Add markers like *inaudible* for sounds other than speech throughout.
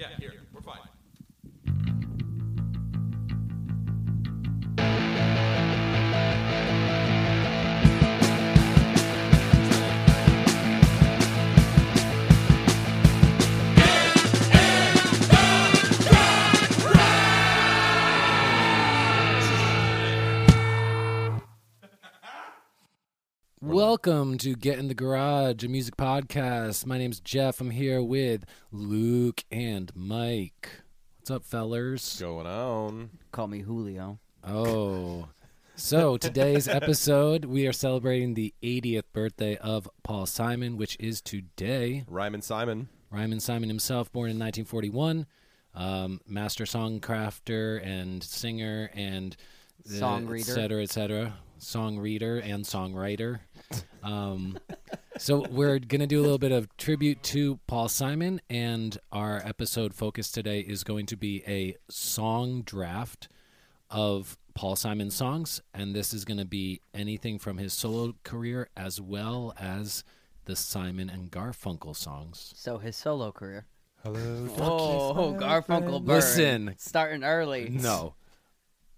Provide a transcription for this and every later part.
Yeah, here. We're fine. Welcome to Get in the Garage, a music podcast. My name's Jeff. I'm here with Luke and Mike. What's up, fellers? Going on. Call me Julio. Oh. So, today's episode, we are celebrating the 80th birthday of Paul Simon, which is today. Rhymin' Simon. Rhymin' Simon himself, born in 1941, um, master songcrafter and singer and uh, Song et cetera, et cetera. Song reader and songwriter. Um, so we're going to do a little bit of tribute to Paul Simon, and our episode focus today is going to be a song draft of Paul Simon songs, and this is going to be anything from his solo career as well as the Simon and Garfunkel songs. So his solo career. Hello. Oh, Garfunkel burn. Listen. starting early. No.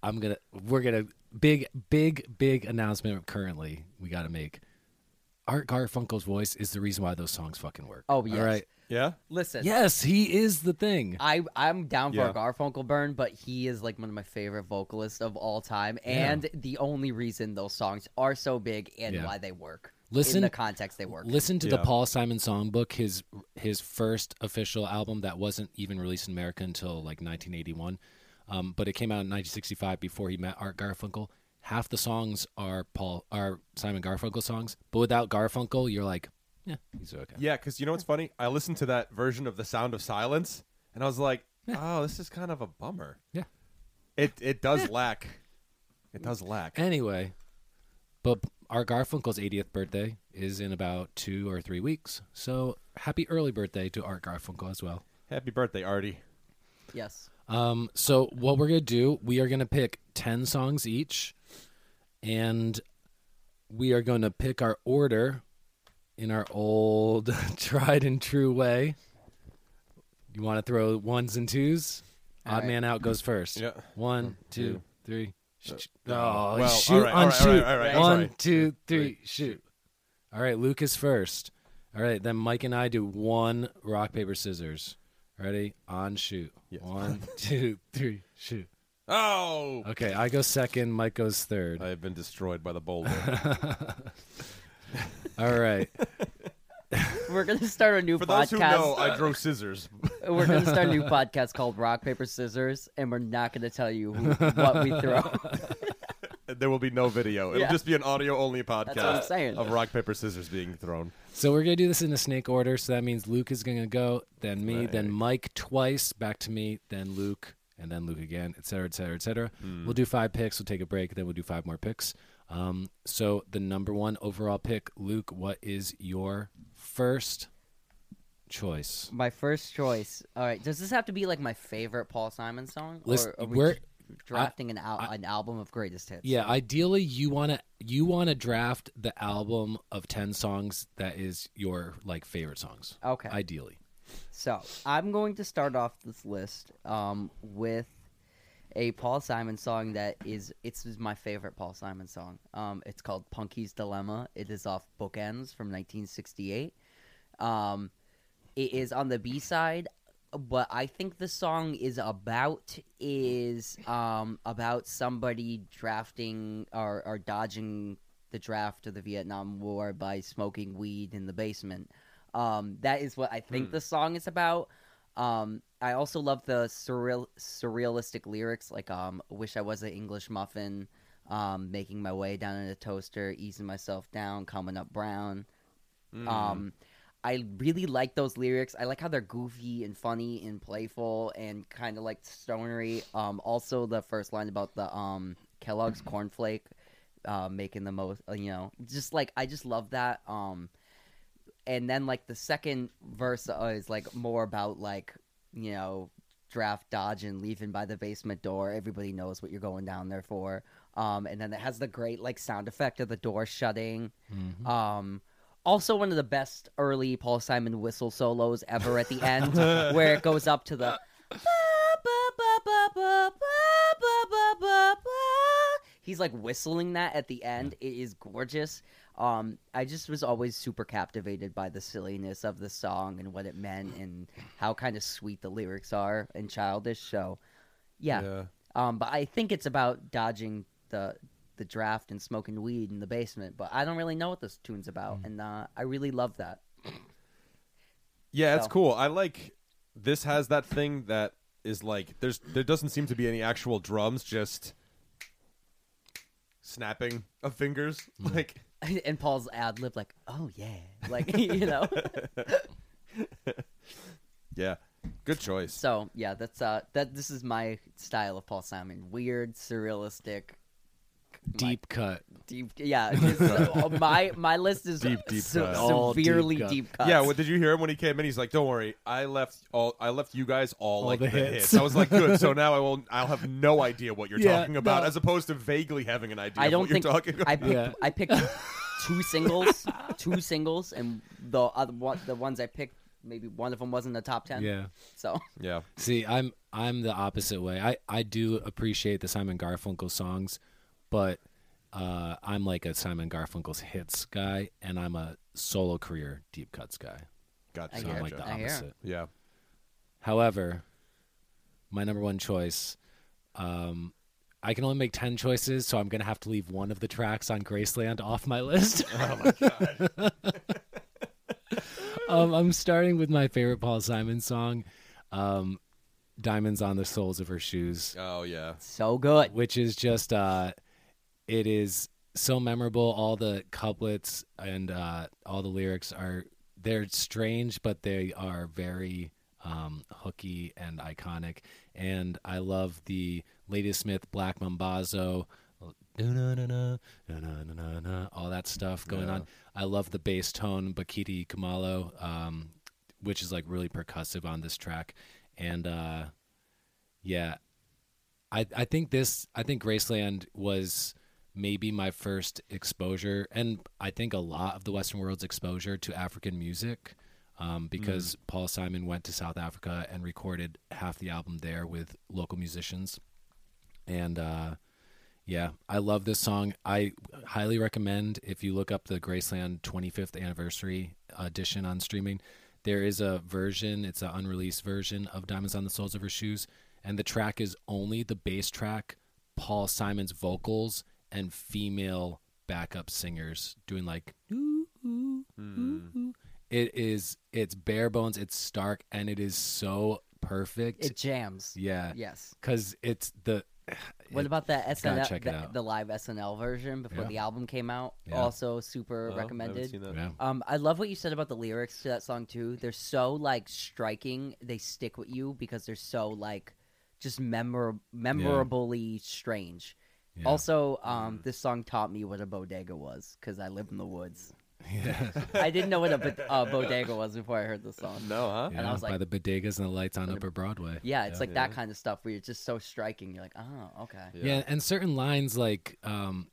I'm gonna we're gonna big big big announcement currently we gotta make. Art Garfunkel's voice is the reason why those songs fucking work. Oh, yes. All right. Yeah? Listen. Yes, he is the thing. I I'm down for Yeah. a Garfunkel burn, but he is like one of my favorite vocalists of all time, and the only reason those songs are so big and Yeah. why they work. Listen- in the context they work. Listen to the Paul Simon songbook, his his first official album that wasn't even released in America until like 1981, um, but it came out in 1965 before he met Art Garfunkel. Half the songs are Paul are Simon Garfunkel songs, but without Garfunkel, you're like, yeah, he's okay. Yeah, because you know what's funny? I listened to that version of The Sound of Silence, and I was like, oh, this is kind of a bummer. Yeah. It it does lack. It does lack. Anyway, but our Garfunkel's 80th birthday is in about two or three weeks. So happy early birthday to Art Garfunkel as well. Happy birthday, Artie. yes. Um, so what we're gonna do, we are gonna pick 10 songs each, and we are gonna pick our order in our old *laughs* tried and true way. You want to throw ones and twos? All Odd right. man out goes first. Yeah. One, two, two. three. Uh, oh, well, shoot all right, on all right, shoot. all right, all right, One, sorry. two, three, Three, shoot. All right, Lucas first. All right, then Mike and I do one rock paper scissors. Ready? On shoot. Yes. One, *laughs* two, three, shoot. Oh! Okay, I go second. Mike goes third. I have been destroyed by the boulder. *laughs* All right. *laughs* We're gonna start a new For podcast. those who know, I drew scissors. We're gonna start a new podcast called Rock Paper Scissors, and we're not gonna tell you who, what we throw. There will be no video. It'll Yeah. just be an audio only podcast what I'm saying. of rock, paper, scissors being thrown. So we're gonna do this in a snake order. So that means Luke is gonna go, then me, then Mike twice, back to me, then Luke, and then Luke again, et cetera, et cetera, et cetera. Hmm. We'll do five picks. We'll take a break. Then we'll do five more picks. Um, so the number one overall pick, Luke. What is your first choice? My first choice. All right. Does this have to be like my favorite Paul Simon song, Listen, or are we we're- drafting an al- an album of greatest hits? Yeah, ideally you wanna you wanna draft the album of ten songs that is your like favorite songs. Okay. Ideally. So I'm going to start off this list um, with a Paul Simon song that is it's my favorite Paul Simon song. Um, it's called Punky's Dilemma. It is off Bookends from 1968. Um, it is on the B side. What I think the song is about is um, about somebody drafting or, or dodging the draft of the Vietnam War by smoking weed in the basement. Um, that is what I think Hmm. the song is about. Um, I also love the surreal surrealistic lyrics, like um, "Wish I was an English muffin," um, "Making my way down in a toaster," "Easing myself down," "Coming up brown." Hmm. Um, I really like those lyrics. I like how they're goofy and funny and playful and kind of like stonery. Um, also the first line about the um Kellogg's cornflake, uh, making the most. You know, just like I just love that. Um, and then like the second verse uh, is like more about like you know draft dodging leaving by the basement door everybody knows what you're going down there for um and then it has the great like sound effect of the door shutting Mhm. um Also, one of the best early Paul Simon whistle solos ever at the end, *laughs* where it goes up to the. He's like whistling that at the end. It is gorgeous. Um, I just was always super captivated by the silliness of the song and what it meant and how kind of sweet the lyrics are and childish. So, yeah. Yeah. Um, but I think it's about dodging the the draft and smoking weed in the basement. But I don't really know what this tune's about, and uh, I really love that. Yeah, it's cool. I like this has that thing that is like there's there doesn't seem to be any actual drums, just snapping of fingers. Like *laughs* and Paul's ad lib like, "Oh yeah," like *laughs* you know. *laughs* yeah. Good choice. so yeah, that's uh that this is my style of Paul Simon. Weird, surrealistic, Deep cut. deep. Yeah, just, uh, *laughs* my my list is Deep, deep se- cut. All deep cut. deep cuts. Yeah, well, did you hear him when he came in? He's like, "Don't worry, I left all. I left you guys all, All like the the, hits." hits. I was like, "Good." So now I will. I'll have no idea what you're Yeah, talking about, no. as opposed to vaguely having an idea. I don't what think you're talking about. I picked. Yeah. I picked two singles, two singles, and the other one, the ones I picked, maybe one of them wasn't the top ten. Yeah. So yeah, See, I'm I'm the opposite way. I I do appreciate the Simon Garfunkel songs, but uh, I'm like a Simon Garfunkel's hits guy, and I'm a solo career deep cuts guy. gotcha. I So hear I'm like the I opposite. Yeah, However, my number one choice, um, I can only make ten choices, so I'm gonna have to leave one of the tracks on Graceland off my list. *laughs* Oh my god. *laughs* um, I'm starting with my favorite Paul Simon song, um, "Diamonds on the Soles of Her Shoes." oh yeah. so good. which is just uh it is so memorable. All the couplets and uh all the lyrics are they're strange but they are very um hooky and iconic. And i love the Ladysmith black mambazo na-na-na-na, all that stuff going Yeah. on. I love the bass tone Bakithi Kumalo um which is like really percussive on this track. And uh yeah I, I think this I think Graceland was maybe my first exposure and I think a lot of the Western world's exposure to African music um, because Paul Simon went to South Africa and recorded half the album there with local musicians. And uh, yeah I love this song. I highly recommend if you look up the Graceland 25th anniversary edition on streaming there is a version it's an unreleased version of Diamonds on the Soles of Her Shoes and the track is only the bass track, Paul Simon's vocals, and female backup singers doing like. "Ooh, ooh, ooh, ooh." It is it's bare bones, it's stark, and it is so perfect. It jams. yeah, Yes. because it's the. What it- about that SNL, check the, the live SNL version before Yeah. the album came out? Yeah. Also super Oh, I recommended. seen that. Yeah. Um, I love what you said about the lyrics to that song too. They're so like striking. They stick with you because they're so like just memor- memorably strange. Yeah. Also, um, this song taught me what a bodega was because I live in the woods. yeah, *laughs* I didn't know what a bo- uh, bodega was before I heard the song. No, huh? yeah, I was like, by the bodegas and the lights on Upper Broadway. Yeah, it's like that kind of stuff where it's just so striking. You're like, oh, okay. Yeah, and certain lines like um,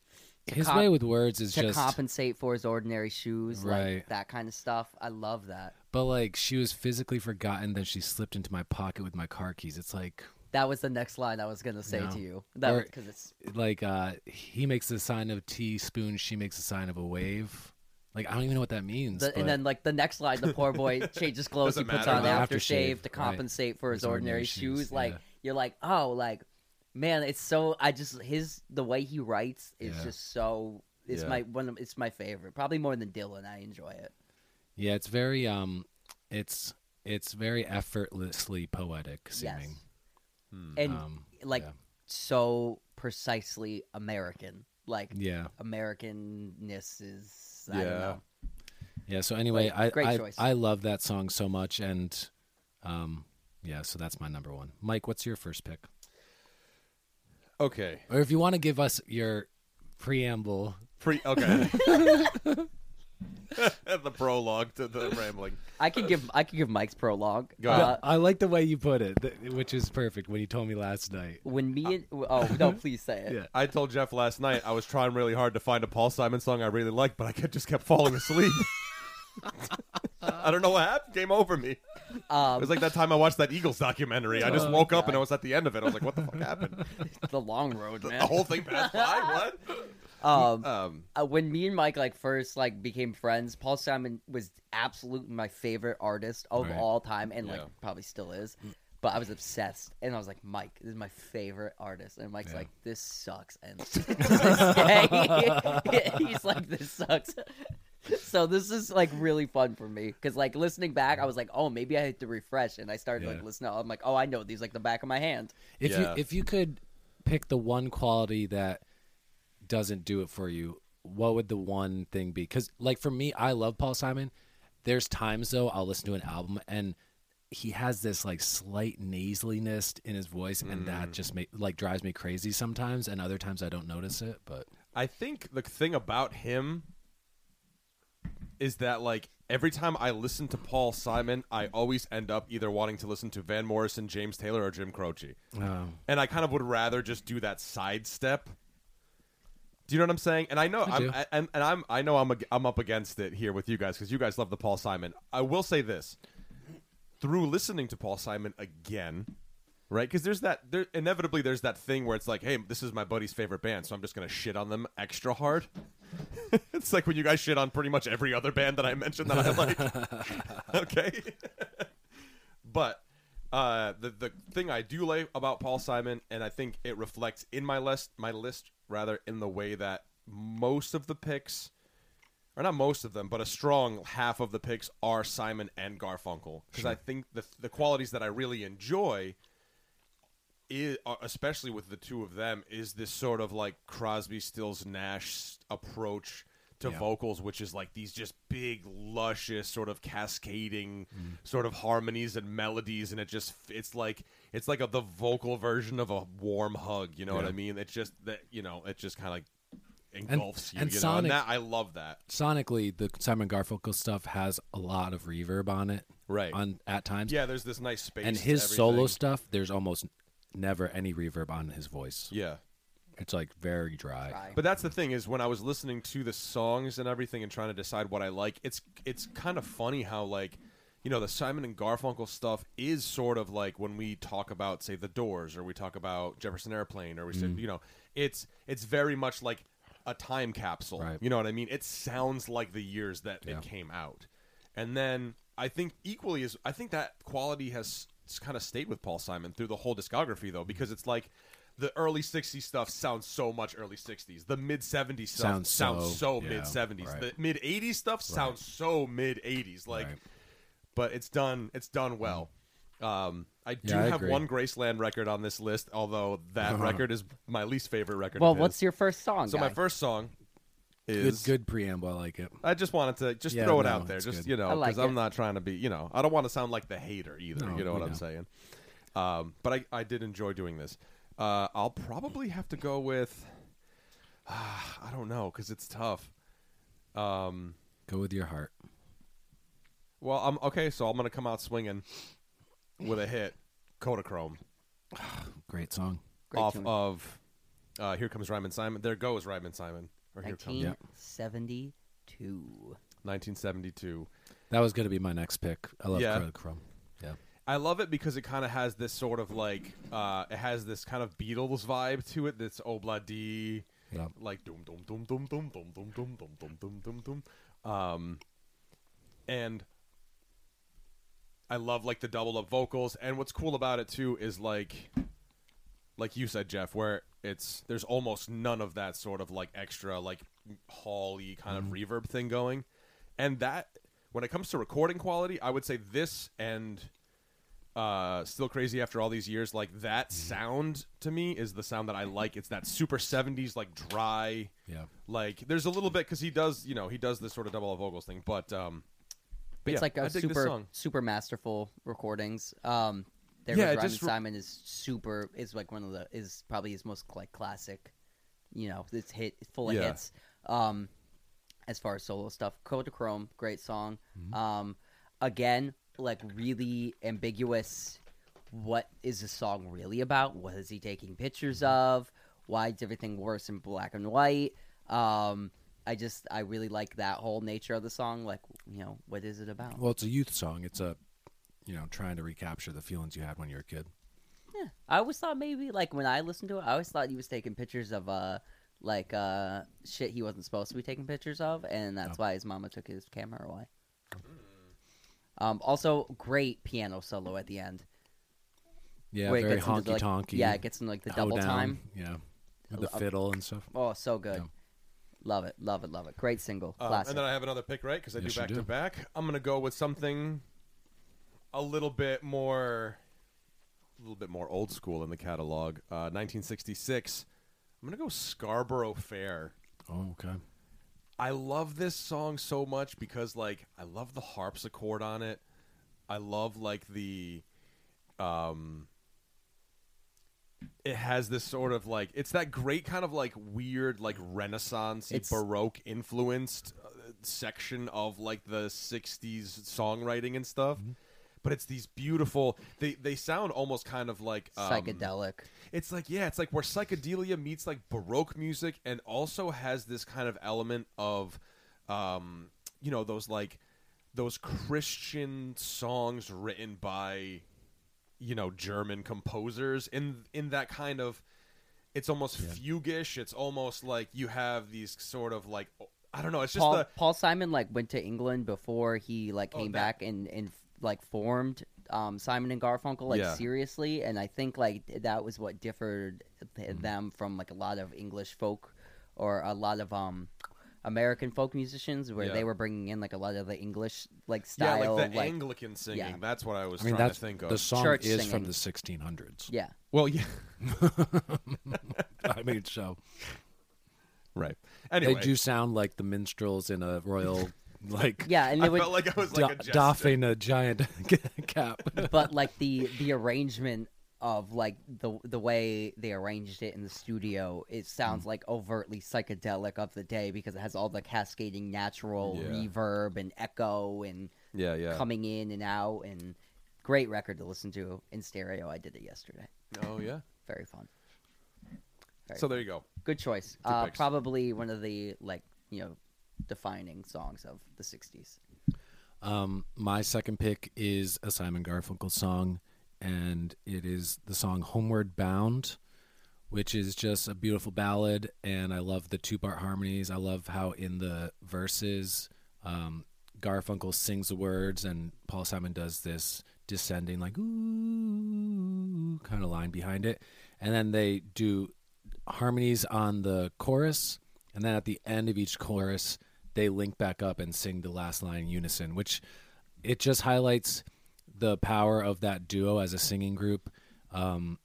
his com- way with words is To just. compensate for his ordinary shoes, Right. like that kind of stuff. I love that. But like she was physically forgotten, then she slipped into my pocket with my car keys. It's like That was the next line I was gonna say No. to you. That because it's like uh he makes the sign of teaspoon, she makes the sign of a wave. Like I don't even know what that means. The, but and then like the next line, the poor boy *laughs* changes clothes. he puts matter. on Aftershave, aftershave to right. compensate for his, His ordinary ordinary, shoes, shoes. Like yeah. you're like, oh, like man, it's so. I just his the way he writes is Yeah. just so. It's Yeah. my one. Of, it's my favorite. Probably more than Dylan. I enjoy it. yeah, it's very um it's it's very effortlessly poetic Yes, seeming. and um like yeah. so precisely American. Like yeah. Americanness is. I don't Yeah. know. Yeah, so anyway, Great- I great I, choice. I love that song so much and um yeah, so that's my number one. Mike, what's your first pick? Okay. Or if you want to give us your preamble. Pre. Okay. *laughs* *laughs* the prologue to the rambling. I could give I could give Mike's prologue. Go ahead. Uh, I like the way you put it, th- which is perfect when you told me last night. when me and oh no, *laughs* please say it. Yeah. I told Jeff last night I was trying really hard to find a Paul Simon song I really liked, but I kept, just kept falling asleep. *laughs* I don't know what happened. Game over me. It Um, was like that time I watched that Eagles documentary. I just Oh, woke up God. and I was at the end of it. I was like, "What the fuck happened?" It's the long road, man. The man. whole thing passed by. What? Um, Um, uh, when me and Mike like first like became friends, Paul Simon was absolutely my favorite artist of Right. all time, and like probably still is. But I was obsessed, and I was like, Mike, this is my favorite artist, and Mike's Yeah. like, this sucks, and *laughs* to this day, *laughs* he's like, this sucks. *laughs* So this is like really fun for me because like listening back, I was like, oh, maybe I had to refresh, and I started like Yeah. listening. I'm like, oh, I know these like the back of my hand. If Yeah. you if you could pick the one quality that doesn't do it for you, what would the one thing be? Because like for me, I love Paul Simon. There's times though I'll listen to an album and he has this like slight nasaliness in his voice, and that just ma- like drives me crazy sometimes. And other times I don't notice it, but I think the thing about him is that like every time I listen to Paul Simon, I always end up either wanting to listen to Van Morrison, James Taylor, or Jim Croce, um, and I kind of would rather just do that sidestep. Do you know what I'm saying? And I know I I'm. I, and, and I'm I know I'm ag- I'm up against it here with you guys because you guys love the Paul Simon. I will say this through listening to Paul Simon again, right? Because there's that there inevitably there's that thing where it's like, hey, this is my buddy's favorite band, so I'm just gonna shit on them extra hard. *laughs* it's like when you guys shit on pretty much every other band that I mentioned that I like. *laughs* okay, *laughs* but uh, the the thing I do like about Paul Simon, and I think it reflects in my list, my list rather, in the way that most of the picks, or not most of them, but a strong half of the picks are Simon and Garfunkel, because I think the the qualities that I really enjoy. Is, uh, especially with the two of them, is this sort of like Crosby, Stills, Nash approach to Yeah. vocals, which is like these just big, luscious, sort of cascading, mm-hmm. sort of harmonies and melodies, and it just it's like it's like a, the vocal version of a warm hug. You know what I mean? It's just that you know it just kind of like engulfs you. and you know, and that I love that. sonically, the Simon Garfunkel stuff has a lot of reverb on it, Right. On at times, Yeah, there's this nice space. and his solo stuff, there's almost never any reverb on his voice. Yeah. It's like very dry. Try. But that's the thing is when I was listening to the songs and everything and trying to decide what I like, it's it's kind of funny how like you know the Simon and Garfunkel stuff is sort of like when we talk about say the Doors or we talk about Jefferson Airplane or we say Mm-hmm. you know it's it's very much like a time capsule. Right. You know what I mean? It sounds like the years that Yeah. it came out. And then I think equally is I think that quality has kind of stayed with Paul Simon through the whole discography though because it's like the early 60s stuff sounds so much early 60s. The mid 70s stuff Sounds sounds, so- so, yeah, mid 70s. right. The mid 80s stuff sounds so mid 80s like Right. but it's done it's done well. Um, I do Yeah, I have agree. one Graceland record on this list, although that *laughs* record is my least favorite record. well, what's your first song? so guy? my first song is good preamble. I like it. I just wanted to just Yeah, throw it no, out there, just good. you know, I like because I'm not trying to be, you know, I don't want to sound like the hater either. No, you know we what I'm saying? Um, but I, I did enjoy doing this. Uh, I'll probably have to go with, *sighs* I don't know, because it's tough. Um, Go with your heart. well, I'm okay, so I'm gonna come out swinging with a hit, Kodachrome, Great song. Great off tune. of uh, Here Comes Rhymin' Simon. There goes Rhymin' Simon, or Here Comes 1972. 1972. That was going to be my next pick. I love Yeah. yeah. Chrome. Yeah. I love it because it kind of has this sort of like uh, it has this kind of Beatles vibe to it. That's obladi, Yeah. like dum dum dum dum dum dum dum dum dum dum dum dum dum. Um, and I love like the double up vocals. And what's cool about it too is like, like you said, Jeff, where it's there's almost none of that sort of like extra like hall-y kind of reverb thing going. And that when it comes to recording quality, I would say this and uh still crazy after all these years like that sound to me is the sound that i like it's that super 70s like dry Yeah. like there's a little bit because he does you know he does this sort of double of vocals thing but um but It's yeah, like I a dig this super song. super masterful recordings. Um, there Yeah, Goes it Rhymin' just re- Simon is super is like one of the is probably his most like classic. You know, it's hit full of Yeah. hits. Um, as far as solo stuff, Kodachrome, great song. Mm-hmm. Um, again, like really ambiguous. What is the song really about? What is he taking pictures Mm-hmm. of? Why is everything worse in black and white? Um, I just I really like that whole nature of the song. Like you know, what is it about? Well, it's a youth song. It's a, you know, trying to recapture the feelings you had when you were a kid. Yeah. I always thought maybe like when I listened to it, I always thought he was taking pictures of uh like uh shit he wasn't supposed to be taking pictures of, and that's Oh. why his mama took his camera away. Um, also, great piano solo at the end. Yeah, where it very gets into, honky like- tonky. Yeah, it gets in like the double hoedown, time. Yeah, with the Uh, fiddle and stuff. Oh, so good. Yeah. Love it, love it, love it. Great single, Um, classic. and then I have another pick, right? Because I Yes, do you back to back. I'm gonna go with something a little bit more, a little bit more old school in the catalog. Uh, 1966. I'm gonna go Scarborough Fair. Oh, okay. I love this song so much because like I love the harpsichord on it. I love like the um it has this sort of like it's that great kind of like weird like renaissance baroque influenced uh, section of like the 60s songwriting and stuff. But it's these beautiful they they sound almost kind of like um, Psychedelic. it's like yeah, it's like where psychedelia meets like baroque music and also has this kind of element of um you know those like those Christian songs written by you know German composers in in that kind of it's almost fuguish, it's almost like you have these sort of like I don't know, it's just Paul the Paul Simon like went to England before he like Oh, came that- back and and like formed um, Simon and Garfunkel like Yeah. seriously, and I think like that was what differed Mm-hmm. them from like a lot of English folk or a lot of um American folk musicians where Yeah. they were bringing in like a lot of the English like yeah, style like the like Anglican singing. yeah. That's what I was I mean, trying that's to think of. the song Church is singing. from the 1600s. yeah well, yeah, *laughs* I mean, so right. Anyway, they do sound like the minstrels in a royal, like yeah and I they would felt like I was do- like a doffing a giant *laughs* cap. *laughs* but like the the arrangement of like the the way they arranged it in the studio it sounds like overtly psychedelic of the day because it has all the cascading natural Yeah. reverb and echo and Yeah, yeah. coming in and out and great record to listen to in stereo i did it yesterday Oh yeah. very fun Very So there you go. good choice uh, picks. probably one of the like you know defining songs of the 60s Um, my second pick is a Simon Garfunkel song, and it is the song "Homeward Bound," which is just a beautiful ballad. And I love the two-part harmonies. I love how in the verses, um, Garfunkel sings the words, and Paul Simon does this descending like ooh kind of line behind it, and then they do harmonies on the chorus, and then at the end of each chorus, they link back up and sing the last line in unison, which it just highlights the power of that duo as a singing group. Um,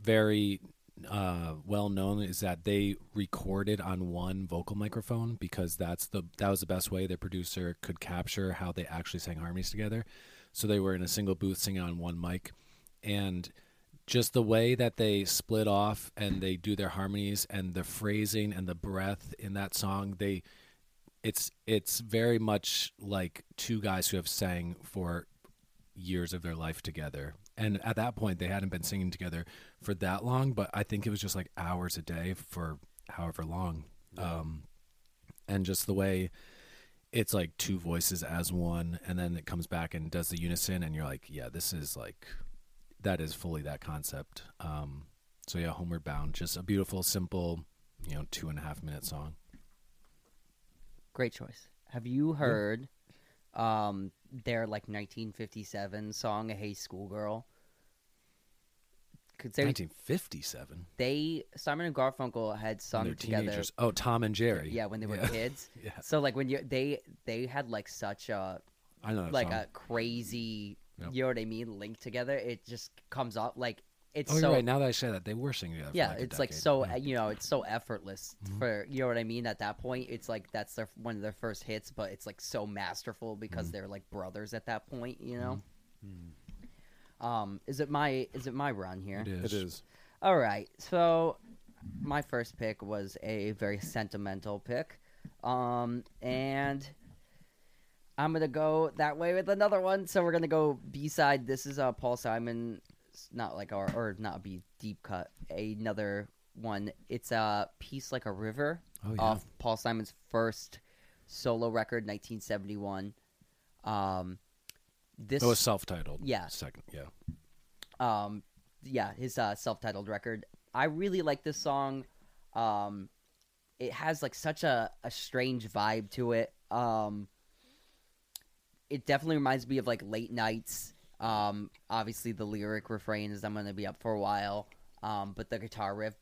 very uh, well known is that they recorded on one vocal microphone because that's the that was the best way the producer could capture how they actually sang harmonies together. So they were in a single booth singing on one mic, and just the way that they split off and they do their harmonies and the phrasing and the breath in that song they it's it's very much like two guys who have sang for years of their life together. And at that point they hadn't been singing together for that long but i think it was just like hours a day for however long. Um and just the way it's like two voices as one and then it comes back and does the unison and you're like yeah this is like that is fully that concept. Um so yeah homeward bound just a beautiful simple you know two and a half minute song Great choice. Have you heard um their like 1957 song "Hey Schoolgirl"? 'Cause they, 1957 they Simon and Garfunkel had when sung they're together. teenagers oh tom and jerry Yeah, when they were *laughs* kids. yeah So like when you they they had like such a i know that like song. a crazy Yep. you know what I mean link together. It just comes up like it's oh so you're right now that i say that they were singing together for yeah, like a it's like so Yeah. you know it's so effortless Mhm. for you know what I mean. At that point, it's like that's their one of their first hits, but it's like so masterful because Mhm. they're like brothers at that point. You know. Mm-hmm. Um, is it my is it my run here? it is It is. All right. So my first pick was a very sentimental pick. Um and I'm going to go that way with another one. So we're going to go B-side. This is uh Paul Simon it's not like our or not be deep cut. Another one. It's uh Peace Like a River. Oh, yeah. off Paul Simon's first solo record, 1971. Um, this It was self-titled. Yeah. Second. Yeah. um yeah his uh self-titled record i really like this song um it has like such a, a strange vibe to it um it definitely reminds me of like late nights um obviously the lyric refrain is i'm gonna be up for a while. Um but the guitar riff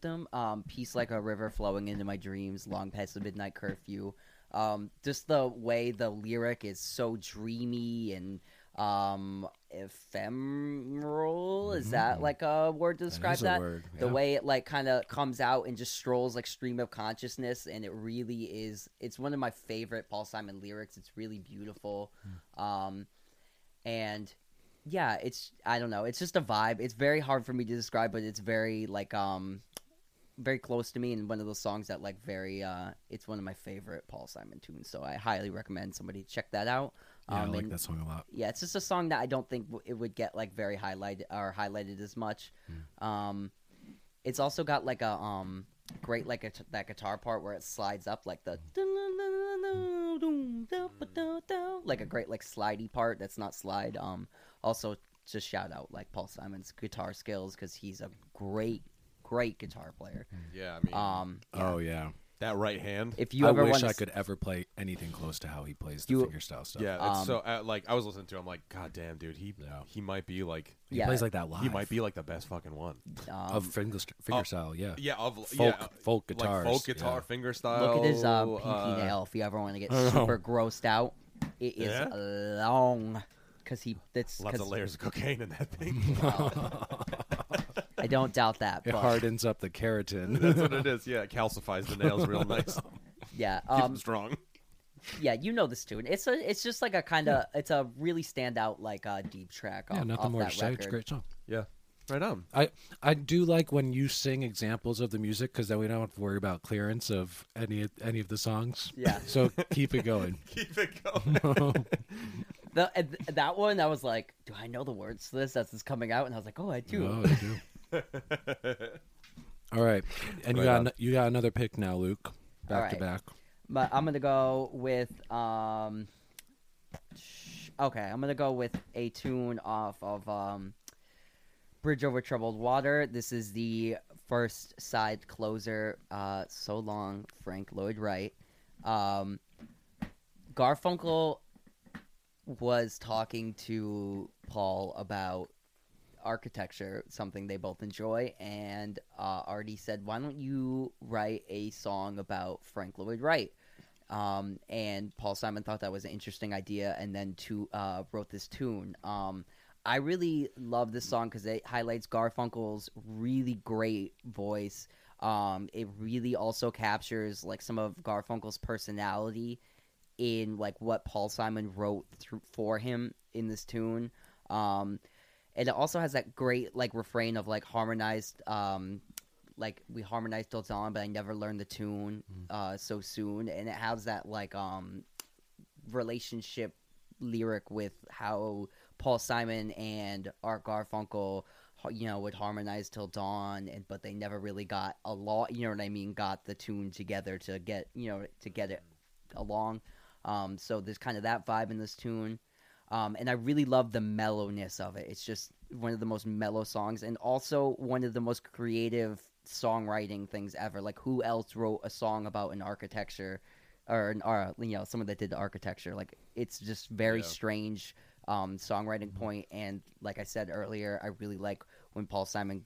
dum um peace like a river flowing into my dreams long past the midnight curfew. Um just the way the lyric is so dreamy and um ephemeral is that Mhm. like a word to describe that, word, the way it like kind of comes out and just strolls like stream of consciousness and it really is it's one of my favorite paul simon lyrics. It's really beautiful. Hmm. um and yeah it's i don't know it's just a vibe. It's very hard for me to describe but it's very like um very close to me and one of those songs that like very uh it's one of my favorite paul simon tunes. So i highly recommend somebody check that out Yeah, I um, like and- that song a lot. yeah, it's just a song that I don't think w- it would get like very highlighted or highlighted as much. Um, it's also got like a um great like a t- that guitar part where it slides up like the like a great like slidey part that's not slide. Um, also just shout out like Paul Simon's guitar skills because he's a great great guitar player. Yeah, I mean Um, yeah. Oh yeah. That right hand. if you I ever wish want I to could ever play anything close to how he plays the You- fingerstyle stuff. yeah, it's Um, so uh, like I was listening to. him, I'm like, God damn, dude, he Yeah. he might be like He Yeah. plays like that live. he might be like the best fucking one. um, of finger fingerstyle. yeah. Yeah, of Folk yeah, folk like guitars. folk guitar yeah. finger style. Look at his uh, pinky uh, nail if you ever want to get *laughs* super grossed out. It is Yeah? long because he. That's Lots of 'cause- layers of cocaine in that thing. *laughs* *laughs* I don't doubt that. It But hardens up the keratin. *laughs* That's what it is. Yeah, it calcifies the nails real nice. *laughs* yeah, *laughs* Keep 'em um, strong. yeah, you know this tune. It's a, it's just like a kind of, it's a really standout like uh, deep track. yeah, off, nothing off more to say. It's a great song. Yeah, right on. I I do like when you sing examples of the music because then we don't have to worry about clearance of any any of the songs. Yeah. So keep it going. Keep it going. The, that one, I was like, do I know the words to this as it's coming out? And I was like, oh, I do. Oh, you do. *laughs* All right, and you got an- you got another pick now, Luke. Back to right. back. But I'm gonna go with um. sh- Okay, I'm gonna go with a tune off of um. Bridge over troubled water. This is the first side closer. Uh, so long, Frank Lloyd Wright. Um, Garfunkel was talking to Paul about architecture, something they both enjoy, and uh, Artie said, "Why don't you write a song about Frank Lloyd Wright?" Um, and Paul Simon thought that was an interesting idea, and then to uh, wrote this tune. Um, I really love this song because it highlights Garfunkel's really great voice. Um, it really also captures like some of Garfunkel's personality in like what Paul Simon wrote through for him in this tune. Um, and it also has that great like refrain of like harmonized um like we harmonized till dawn but i never learned the tune uh so soon. And it has that like um relationship lyric with how paul simon and art garfunkel you know would harmonize till dawn and but they never really got a lot you know what i mean got the tune together to get you know to get it along. Um so there's kind of that vibe in this tune um, and I really love the mellowness of it. It's just one of the most mellow songs, and also one of the most creative songwriting things ever. Like, who else wrote a song about an architecture, or, an, or you know, someone that did the architecture? Like, it's just very Yeah. strange um, songwriting point. And like I said earlier, I really like when Paul Simon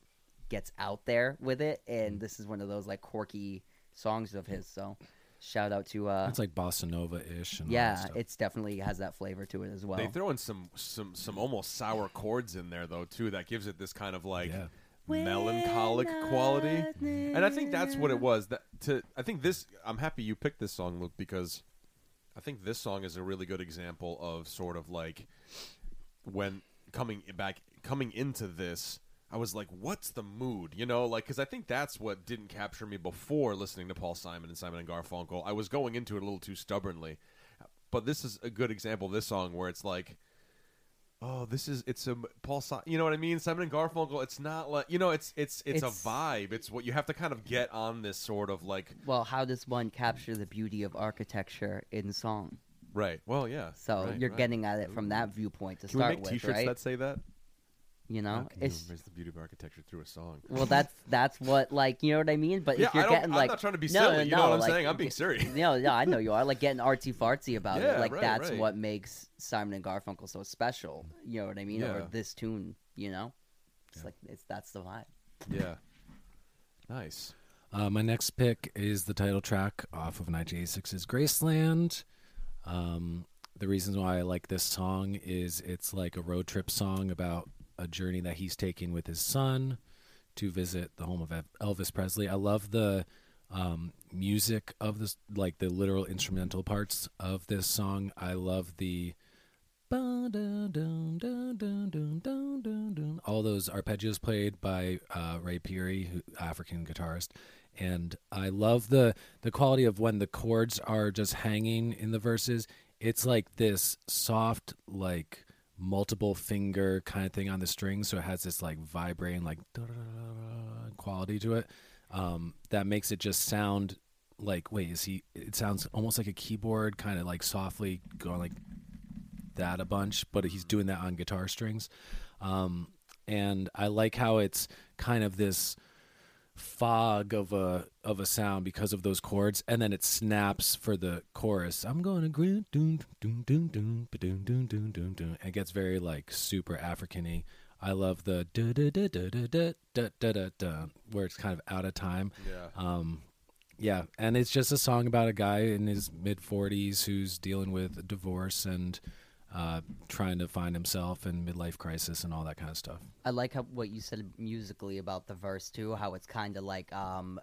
gets out there with it, and this is one of those like quirky songs of his. So, shout out to uh, It's like bossa nova ish. and all that yeah, stuff. it's definitely has that flavor to it as well. They throw in some some some almost sour chords in there though too. That gives it this kind of like Yeah. melancholic quality. And I think that's what it was. That to I think this. I'm happy you picked this song, Luke, because I think this song is a really good example of sort of like when coming back coming into this. I was like, "What's the mood?" You know, like because I think that's what didn't capture me before listening to Paul Simon and Simon and Garfunkel. I was going into it a little too stubbornly, but this is a good example of this song where it's like oh, this is it's a Paul. Simon, you know what I mean? Simon and Garfunkel. It's not like you know. It's it's it's, It's- a vibe. It's what you have to kind of get on this sort of like Well, how does one capture the beauty of architecture in song? right. Well, yeah. So right, you're right. getting at it from that viewpoint to Can we start make with, T-shirts right? that say that? You How know, can you it's embrace the beauty of architecture through a song. well, that's *laughs* that's what like you know what I mean. But yeah, if you're I don't, getting I'm not trying to be no, silly. no, you know no, what I'm like, saying? I'm being get- serious. *laughs* No, no, I know you are like getting artsy fartsy about Yeah, it. Like right, that's right. what makes Simon and Garfunkel so special. You know what I mean? Yeah. Or this tune, you know, it's Yeah. like it's that's the vibe. Yeah. Nice. Uh, my next pick is the title track off of 1986's Graceland. Um, the reasons why I like this song is it's like a road trip song about a journey that he's taking with his son to visit the home of Elvis Presley. I love the um, music of this, like the literal instrumental parts of this song. I love the all those arpeggios played by uh, Ray Phiri, who African guitarist, and I love the the quality of when the chords are just hanging in the verses. It's like this soft, like multiple finger kind of thing on the string, so it has this like vibrating, like quality to it. Um, that makes it just sound like wait is he it sounds almost like a keyboard kind of like softly going like that a bunch but he's doing that on guitar strings. Um, and i like how it's kind of this fog of a of a sound because of those chords and then it snaps for the chorus i'm going to agree doon doon doon doon doon doon doon doon doon it gets very like super Africany. I love the da da da da da da da da da da where it's kind of out of time Yeah. um, yeah, and it's just a song about a guy in his mid 40s who's dealing with a divorce and uh, trying to find himself and midlife crisis and all that kind of stuff. I like how what you said musically about the verse too. How it's kind of like um,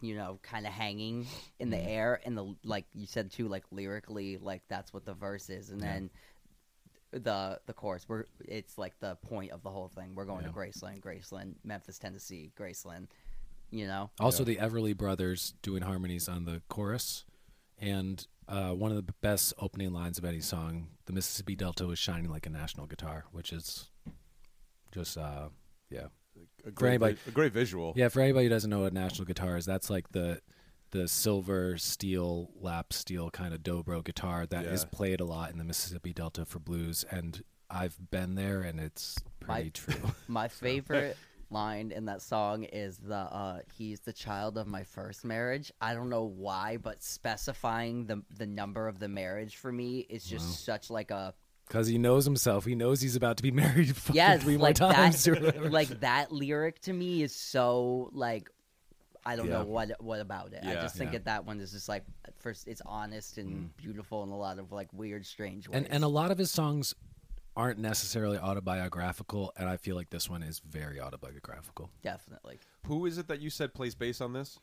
you know, kind of hanging in the air, and the like you said too, like lyrically, like that's what the verse is, and Yeah. then the the chorus. We're it's like the point of the whole thing. We're going Yeah. to Graceland, Graceland, Memphis, Tennessee, Graceland. You know, Also, the Everly Brothers doing harmonies on the chorus, and uh, one of the best opening lines of any song, "The Mississippi Delta was shining like a national guitar," which is just uh, yeah, A great, anybody- a great visual. Yeah, for anybody who doesn't know what a national guitar is, that's like the the silver steel lap steel kind of dobro guitar that is Yeah. played a lot in the Mississippi Delta for blues and I've been there and it's pretty My- true. *laughs* my favorite line in that song is the uh, "He's the child of my first marriage." I don't know why, but specifying the the number of the marriage for me is just Wow. such like a Cuz he knows himself. He knows he's about to be *laughs* married fucking yes, three more like times that. like that lyric to me is so like. I don't know what what about it. I just think Yeah. that that one is just like first it's honest and beautiful in a lot of like weird, strange ways. and and a lot of his songs aren't necessarily autobiographical and I feel like this one is very autobiographical. definitely. Who is it that you said plays bass on this?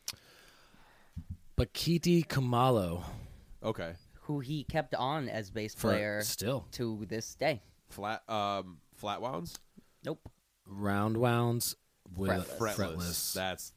Bakithi Kumalo Okay. Who he kept on as bass for player still to this day. Flat um flat wounds? Nope. round wounds with Fretless. fretless. That's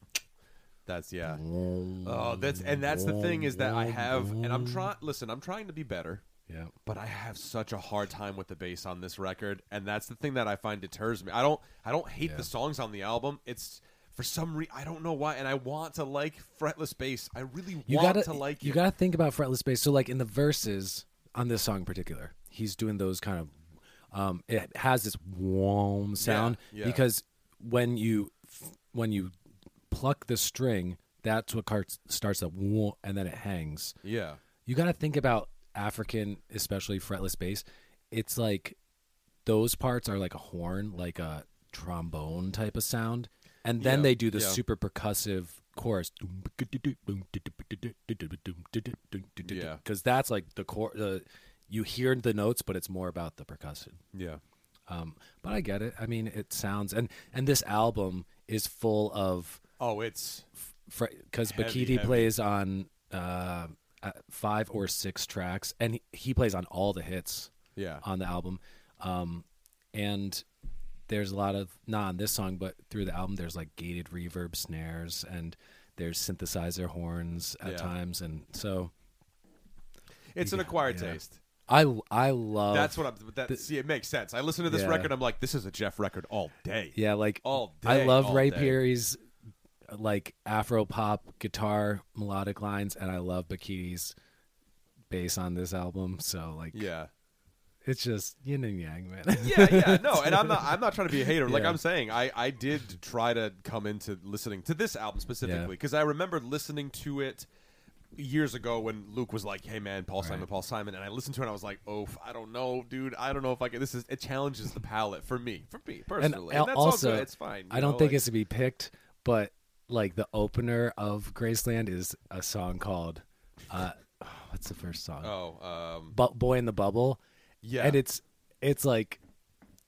that's yeah. Oh, that's and that's the thing is that I have and I'm trying listen, I'm trying to be better, Yeah. but I have such a hard time with the bass on this record and that's the thing that I find deters me. I don't I don't hate Yeah. the songs on the album. It's for some reason I don't know why and I want to like fretless bass. I really You want gotta to like you it. gotta think about fretless bass. So like in the verses on this song in particular, he's doing those kind of um, it has this warm sound yeah. because when you when you pluck the string, that's what starts that wah, and then it hangs. yeah. You got to think about African, especially fretless bass. It's like those parts are like a horn, like a trombone type of sound, and then Yeah, they do the yeah. super percussive chorus. Yeah. because that's like the core. The you hear the notes, but it's more about the percussion. Yeah. Um, but I get it. I mean, it sounds and and this album is full of Oh, it's because Bakithi plays on uh, five or six tracks, and he, plays on all the hits yeah. on the album. Um, and there's a lot of not on this song, but through the album, there's like gated reverb snares and there's synthesizer horns at Yeah. times, and so It's an acquired yeah. taste. I I love That's what I'm. That, see, it makes sense. I listen to this Yeah. record. I'm like, this is a Jeff record all day. yeah like all day. I love Ray day. Perry's like Afro pop guitar melodic lines, and I love Bakithi's bass on this album. So like, Yeah. it's just yin and yang, man. *laughs* yeah, yeah, no, *laughs* and I'm not. I'm not trying to be a hater. Like Yeah. I'm saying, I I did try to come into listening to this album specifically because I remember listening to it years ago when Luke was like, "Hey man, Paul Simon, Paul Simon," and I listened to it and I was like, "Oh, I don't know, dude. I don't know if I can." This is it challenges the palate for me, for me personally. al- And, that's also, good. It's fine. I don't know, think like- it's to be picked, but like the opener of Graceland is a song called uh *sighs* what's the first song? Oh, um, Bu- Boy in the Bubble. yeah, And it's it's like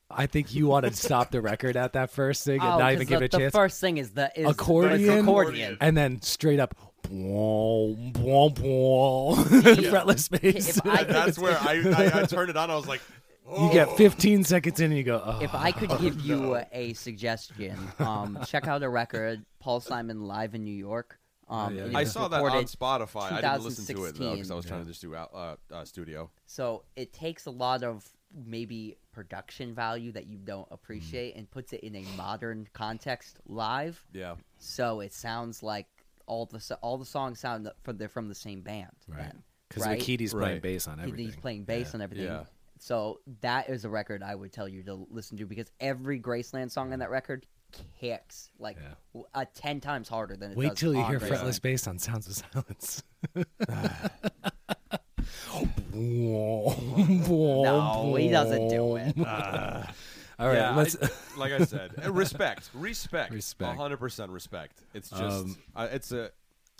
I think you want to *laughs* stop the record at that first thing and Oh, not 'cause even give the, it a chance. the first thing is the is Accordion? the accordion. and then straight up boom, boom, boom, *laughs* fretless bass. If I could- that's where *laughs* I, I I turned it on. I was like, you get 15 seconds in and you go, oh. If I could give you a suggestion, um, check out a record, Paul Simon live in New York. Um, yeah. and it I saw that on Spotify. I didn't listen to it though because I was trying Yeah. to just do out uh, uh, studio. So it takes a lot of maybe production value that you don't appreciate and puts it in a modern context live. Yeah, So it sounds like all the all the songs sound from they're from the same band. Right. Because right? Bakithi's playing bass on everything. He's playing bass on everything. Yeah. So that is a record I would tell you to listen to because every Graceland song on that record kicks like Yeah. w- uh, ten times harder than it Wait does till you hear Graceland. fretless bass on Sounds of Silence. *laughs* no, *laughs* he doesn't do it. *laughs* All right, yeah, let's. like I said, uh, respect, respect, Respect. hundred percent respect. It's just, Um, uh, it's a,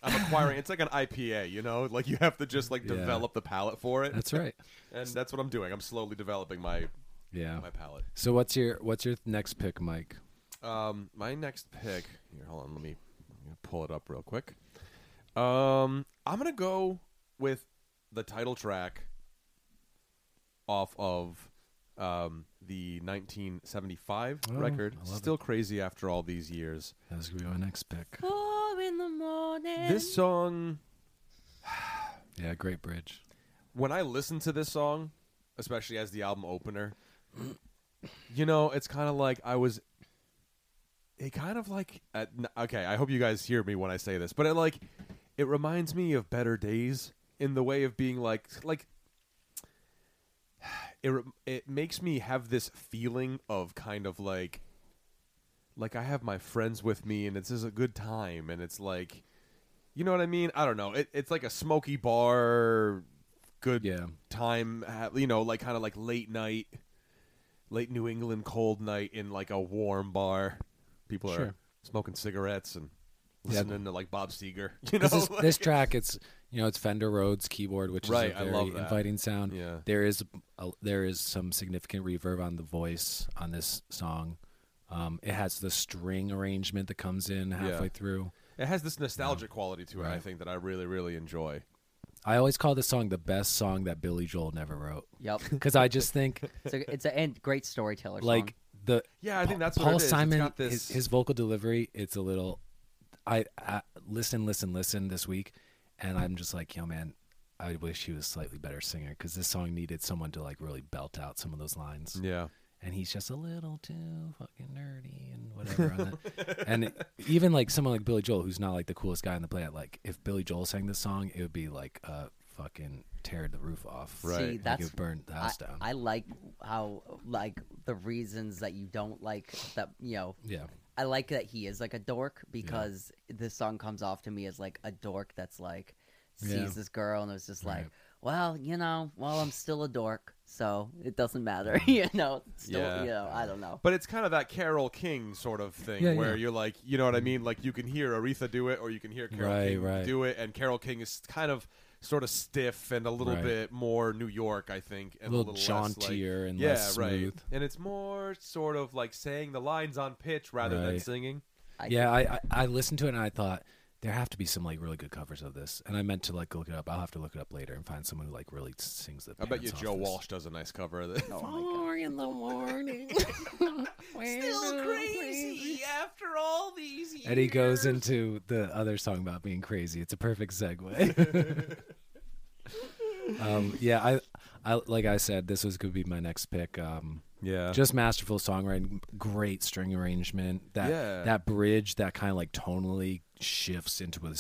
I'm acquiring. it's like an IPA, you know, like you have to just like Yeah. develop the palate for it, That's right. *laughs* and that's what I'm doing. I'm slowly developing my Yeah. my palate. So what's your what's your next pick, Mike? Um, my next pick. Here, hold on. Let me, I'm gonna pull it up real quick. Um, I'm gonna go with the title track off of um the 1975 Oh, record. I love Still crazy after all these years. That's gonna be my next pick. Four in the morning. This song, *sighs* Yeah, great bridge. when I listen to this song, especially as the album opener, you know, it's kind of like I was. It kind of like n- okay. I hope you guys hear me when I say this, but it like it reminds me of better days in the way of being like like it it makes me have this feeling of kind of like like I have my friends with me and it's just a good time and it's like you know what I mean? I don't know. It, it's like a smoky bar, good Yeah. time. You know, like kind of like late night, late New England cold night in like a warm bar. People are smoking cigarettes and Yeah. listening to like Bob Seger. *laughs* You know, 'Cause this, *laughs* like- this track, it's you know it's Fender Rhodes keyboard, which Right, is I a very love inviting sound. Yeah. There is a, there is some significant reverb on the voice on this song. Um, it has the string arrangement that comes in halfway Yeah. through. It has this nostalgic quality to it. I think that I really, really enjoy. I always call this song the best song that Billy Joel never wrote Yep. because *laughs* I just think It's a, it's a and great storyteller. like song. the Yeah, I think that's Paul it is. It's Simon got this- his, his vocal delivery. It's a little. I, I listen, listen, listen this week, and I'm just like, yo, man, I wish he was a slightly better singer because this song needed someone to like really belt out some of those lines. Yeah, and he's just a little too fucking nerdy and whatever on that. *laughs* and it, even like someone like Billy Joel, who's not like the coolest guy on the planet, like if Billy Joel sang this song, it would be like uh fucking tear the roof off. Right. See, Like Like that's it would burn the I, house down. I like how like the reasons that you don't like that you know yeah, I like that he is like a dork because this song comes off to me as like a dork that's like sees Yeah. this girl and it's just like, Right. well, you know, well, I'm still a dork, so it doesn't matter, *laughs* mm. you know. Still, Yeah. you know, I don't know. but it's kind of that Carole King sort of thing Yeah, where yeah. you're like, you know what I mean? Like you can hear Aretha do it, or you can hear Carol Right, King right. do it, and Carole King is kind of sort of stiff and a little Right. bit more New York, I think, and a little, less, like- jauntier and yeah, less right. And it's more sort of like saying the lines on pitch rather than singing. I Yeah, I, I I listened to it and I thought there have to be some like really good covers of this, and I meant to like look it up. I'll have to look it up later and find someone who like really sings the. I bet you Joe this. Walsh does a nice cover of it. Oh my *laughs* God. Four in the morning. *laughs* Still crazy after all these years. And he goes into the other song about being crazy. It's a perfect segue. *laughs* um, yeah, I I, like I said, this was going to be my next pick. Um, Yeah. just masterful songwriting, great string arrangement. That Yeah. that bridge that kind of like tonally shifts into a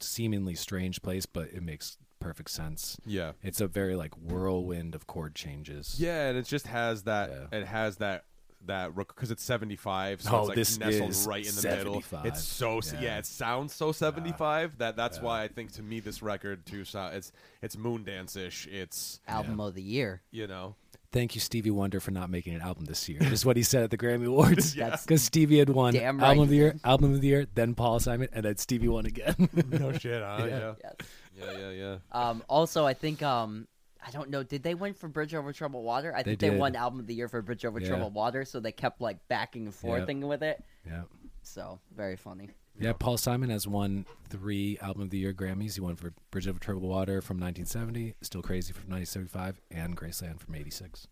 seemingly strange place, but it makes perfect sense. yeah. It's a very like whirlwind of chord changes. Yeah, and it just has that. Yeah. It has that that because it's seventy five. So Oh, it's like this nestled is right in the middle. 75. It's so yeah. Yeah. It sounds so seventy five that that's Yeah. why I think to me this record too. So it's it's Moondance ish. It's Album of the year. you know Thank you, Stevie Wonder, for not making an album this year. Is what he said at the Grammy Awards. *laughs* Yeah. Because Stevie had won Damn album of the year, album of the year, then Paul Simon, and then Stevie won again. no *laughs* shit. Huh? Yeah. yeah. Yes. Yeah. Yeah. Yeah. Um, also, I think um, I don't know. Did they win for Bridge Over Troubled Water? I They think they, did. won Album of the Year for Bridge Over Yeah. Troubled Water, so they kept like backing and forthing with it. yeah. So very funny. Yeah, Paul Simon has won three Album of the Year Grammys. He won for Bridge Over Troubled Water from 1970, Still Crazy from 1975, and Graceland from 86.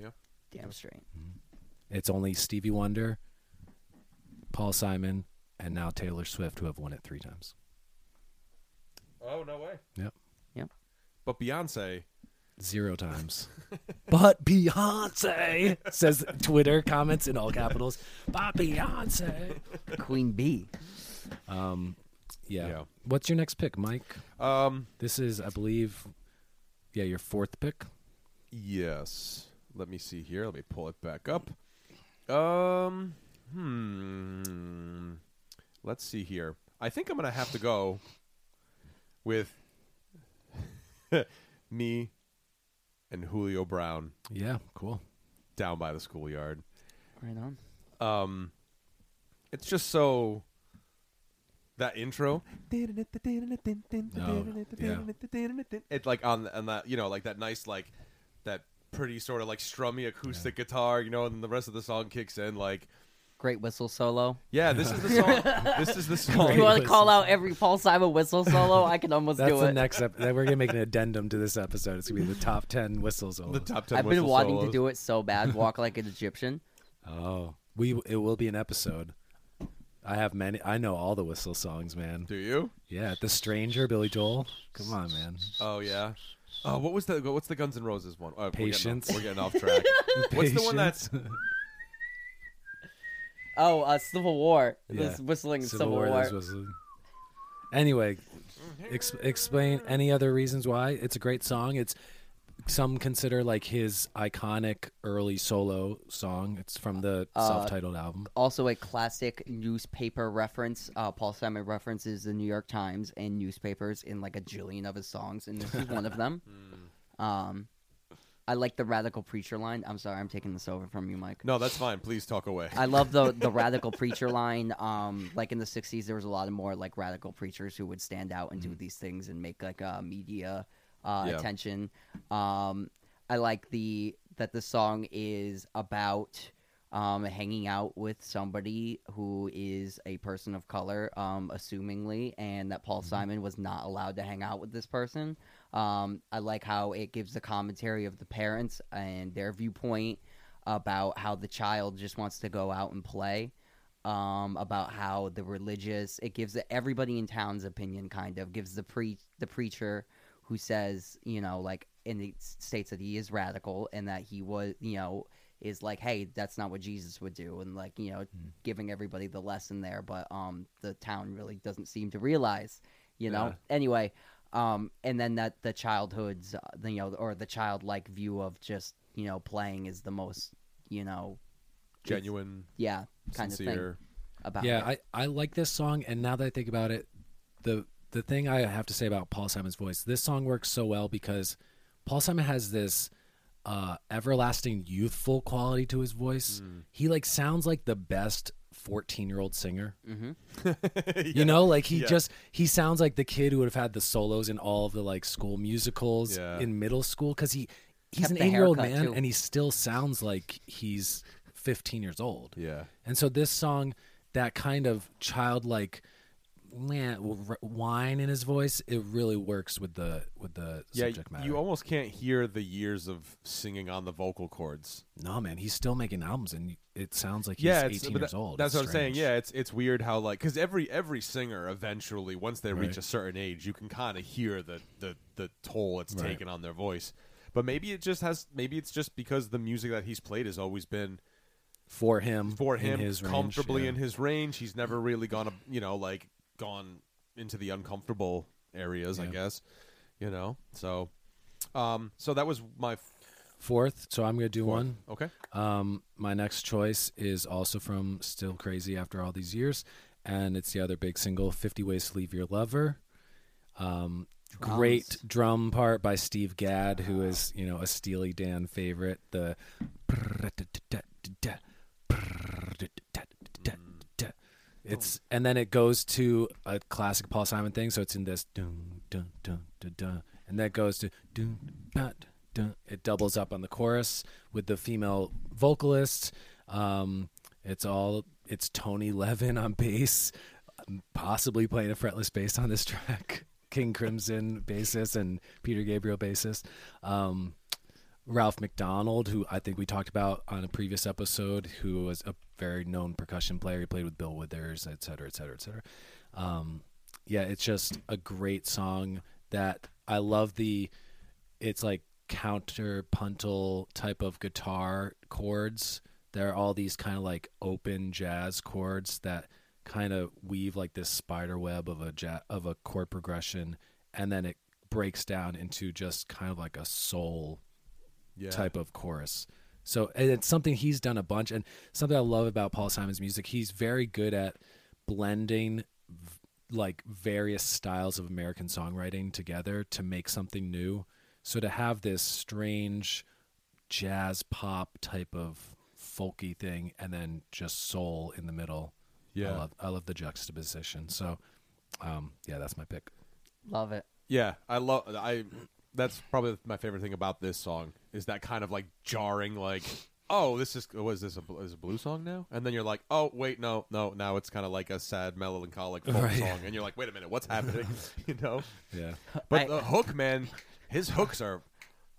Yeah. Damn straight. Mm-hmm. It's only Stevie Wonder, Paul Simon, and now Taylor Swift who have won it three times. Oh no way. Yep. Yep. But Beyonce. Zero times. *laughs* but Beyonce says Twitter comments in all capitals. But Beyonce. Queen Bee. Um, yeah. Yeah. What's your next pick, Mike? Um. This is, I believe, yeah, your fourth pick. Yes. Let me see here. Let me pull it back up. Um. Hmm. Let's see here. I think I'm gonna have to go with *laughs* me and Julio Brown Yeah, cool. down by the schoolyard. Right on. Um, it's just so that intro. It's like on on that you know like that nice like that pretty sort of like strummy acoustic guitar you know and then the rest of the song kicks in like Great whistle solo. yeah this is the *laughs* song this is the song If you want to call out every Paul Simon whistle solo, I can almost That's do the next episode. We're gonna make an addendum to this episode. It's gonna be the top ten whistles. the top 10 I've been whistle wanting solos. to do it so bad. Walk *laughs* like an Egyptian. Oh, we it will be an episode. I have many. I know all the whistle songs, man. do you Yeah, The Stranger, Billy Joel. Come on, man. oh yeah oh what was the what's the Guns N' Roses one oh, Patience. we're getting off, we're getting off track *laughs* what's the one that's Patience. Oh, uh, Civil War. Yeah. This whistling Civil Civil, War, War. this was- Anyway, ex- explain any other reasons why it's a great song. It's some consider like his iconic early solo song. It's from the Uh, self-titled album. also a classic newspaper reference. Uh, Paul Simon references the New York Times and newspapers in like a jillion of his songs, and this is one of them. *laughs* Um, I like the radical preacher line. I'm sorry, I'm taking this over from you, Mike. no that's fine please talk away I love the the *laughs* radical preacher line. Um, like in the '60s, there was a lot of more like radical preachers who would stand out and do these things and make like uh, media uh, Yeah. attention. Um, I like the that the song is about um, hanging out with somebody who is a person of color, um, assumingly, and that Paul Simon was not allowed to hang out with this person. Um, I like how it gives the commentary of the parents and their viewpoint about how the child just wants to go out and play. Um, about how the religious it gives everybody in town's opinion kind of gives the pre the preacher who says you know like and it states that he is radical and that he was you know is like hey that's not what jesus would do. And like you know giving everybody the lesson there. But um the town really doesn't seem to realize you know? Yeah. anyway um and then that the childhood's uh, the, you know or the childlike view of just you know playing is the most you know genuine yeah kind of thing sincere. about Yeah, it. I, I like this song, and now that I think about it, the the thing I have to say about Paul Simon's voice, this song works so well because Paul Simon has this uh, everlasting youthful quality to his voice. Mm. He like sounds like the best fourteen year old singer. Mm-hmm. *laughs* You know, like he Yeah. just he sounds like the kid who would have had the solos in all of the like school musicals Yeah. in middle school because he he's Kept an eight year old man too. and he still sounds like he's fifteen years old. yeah And so this song, that kind of childlike man, w- whine in his voice, it really works with the with the Yeah, subject matter. you almost can't hear the years of singing on the vocal cords. no, man, he's still making albums, and it sounds like he's yeah, 18 years that- old. That's It's what I'm saying. Yeah, it's it's weird how like because every every singer eventually once they reach a certain age, you can kind of hear the the the toll it's Right. taken on their voice. But maybe it just has. Maybe it's just because the music that he's played has always been for him, for in him range, comfortably yeah. in his range. He's never really gone, to, you know, like gone into the uncomfortable areas. I Yeah. guess, you know. So, um, so that was my fourth. So I'm gonna do one. Okay. Um, my next choice is also from Still Crazy After All These Years, and it's the other big single, 50 Ways to Leave Your Lover. Um, great drum part by Steve Gadd, who is, you know, a Steely Dan favorite. The it's and then it goes to a classic Paul Simon thing, so it's in this dun dun dun dun dun, and that goes to dun dun dun. It doubles up on the chorus with the female vocalist. Um, it's all it's Tony Levin on bass, possibly playing a fretless bass on this *laughs* track. King Crimson bassist and Peter Gabriel bassist. Um, Ralph MacDonald, who I think we talked about on a previous episode, who was a very known percussion player. He played with Bill Withers, et cetera, et cetera, et cetera. Um, yeah, it's just a great song that I love the. It's like counterpuntal type of guitar chords. There are all these kind of like open jazz chords that kind of weave like this spider web of a ja- of a chord progression, and then it breaks down into just kind of like a soul Yeah. type of chorus. So and it's something he's done a bunch, and something I love about Paul Simon's music. He's very good at blending like various styles of American songwriting together to make something new. So to have this strange jazz pop type of folky thing, and then just soul in the middle. Yeah. I love, I love the juxtaposition. So, um, yeah, that's my pick. Love it. Yeah, I love. I. That's probably my favorite thing about this song is that kind of like jarring, like, oh, this is was this a is a blue song now? And then you're like, oh, wait, no, no, now it's kind of like a sad, melancholic folk Right. song, and you're like, wait a minute, what's happening? *laughs* *laughs* you know. Yeah, But I- the hook, man, his hooks are,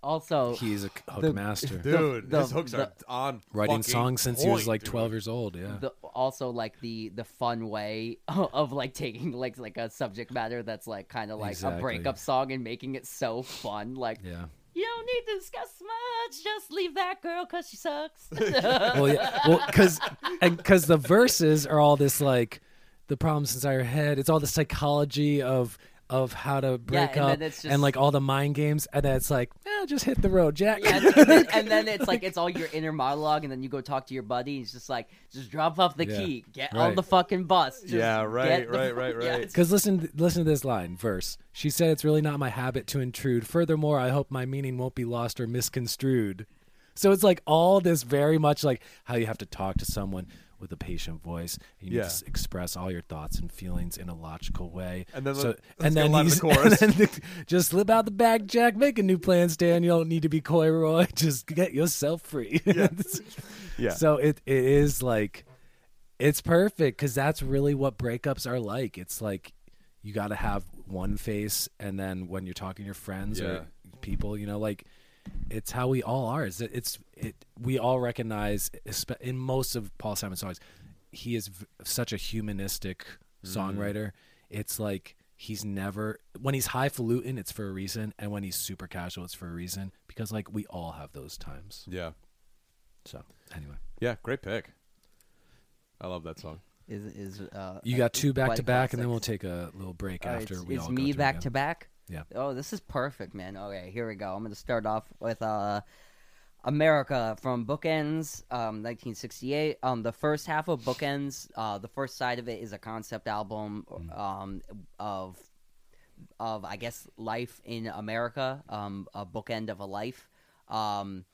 Also, he's a hook The- master. dude, the- his hooks are the- on Writing songs since he was point, like dude. 12 years old. Yeah. the also like the the fun way *laughs* of like taking like like a subject matter that's like kind of like Exactly. a breakup song and making it so fun like yeah. You don't need to discuss much. Just leave that girl because she sucks. *laughs* Well, yeah, well, because and because the verses are all this like the problems inside your head. It's all the psychology of of how to break and up then it's and like all the mind games, and then it's like, eh, just hit the road, Jack. Yeah, and, then, and then it's like *laughs* it's all your inner monologue, and then you go talk to your buddy. And he's just like, just drop off the Yeah. key, get on the fucking bus. Just Yeah, right, get the right, *laughs* right, right. it's- Because listen, listen to this line verse. She said, "It's really not my habit to intrude. Furthermore, I hope my meaning won't be lost or misconstrued." So it's like all this very much like how you have to talk to someone with a patient voice. You need to s- express all your thoughts and feelings in a logical way. And then so, and *laughs* then the and then just slip out the back, Jack. Make a new plan, Stan. You don't need to be coy, Roy. *laughs* Just get yourself free. Yeah. *laughs* So it it is like it's perfect because that's really what breakups are like. It's like you got to have one face, and then when you're talking to your friends Yeah. or people, you know, like it's how we all are. It's it's it. We all recognize in most of Paul Simon songs, he is v- such a humanistic songwriter. It's like he's never when he's highfalutin, it's for a reason, and when he's super casual, it's for a reason because like we all have those times. Yeah, So anyway. yeah, great pick. I love that song. is is uh, You got two back to a back, and then we'll take a little break All right, after it's, we it's all go me through back to back. Yeah. Oh, this is perfect, man. Okay, here we go. I'm gonna start off with uh, America from Bookends, um, 1968. Um, the first half of Bookends, uh, the first side of it is a concept album, Mm. um, of of I guess life in America, um, a bookend of a life. Um,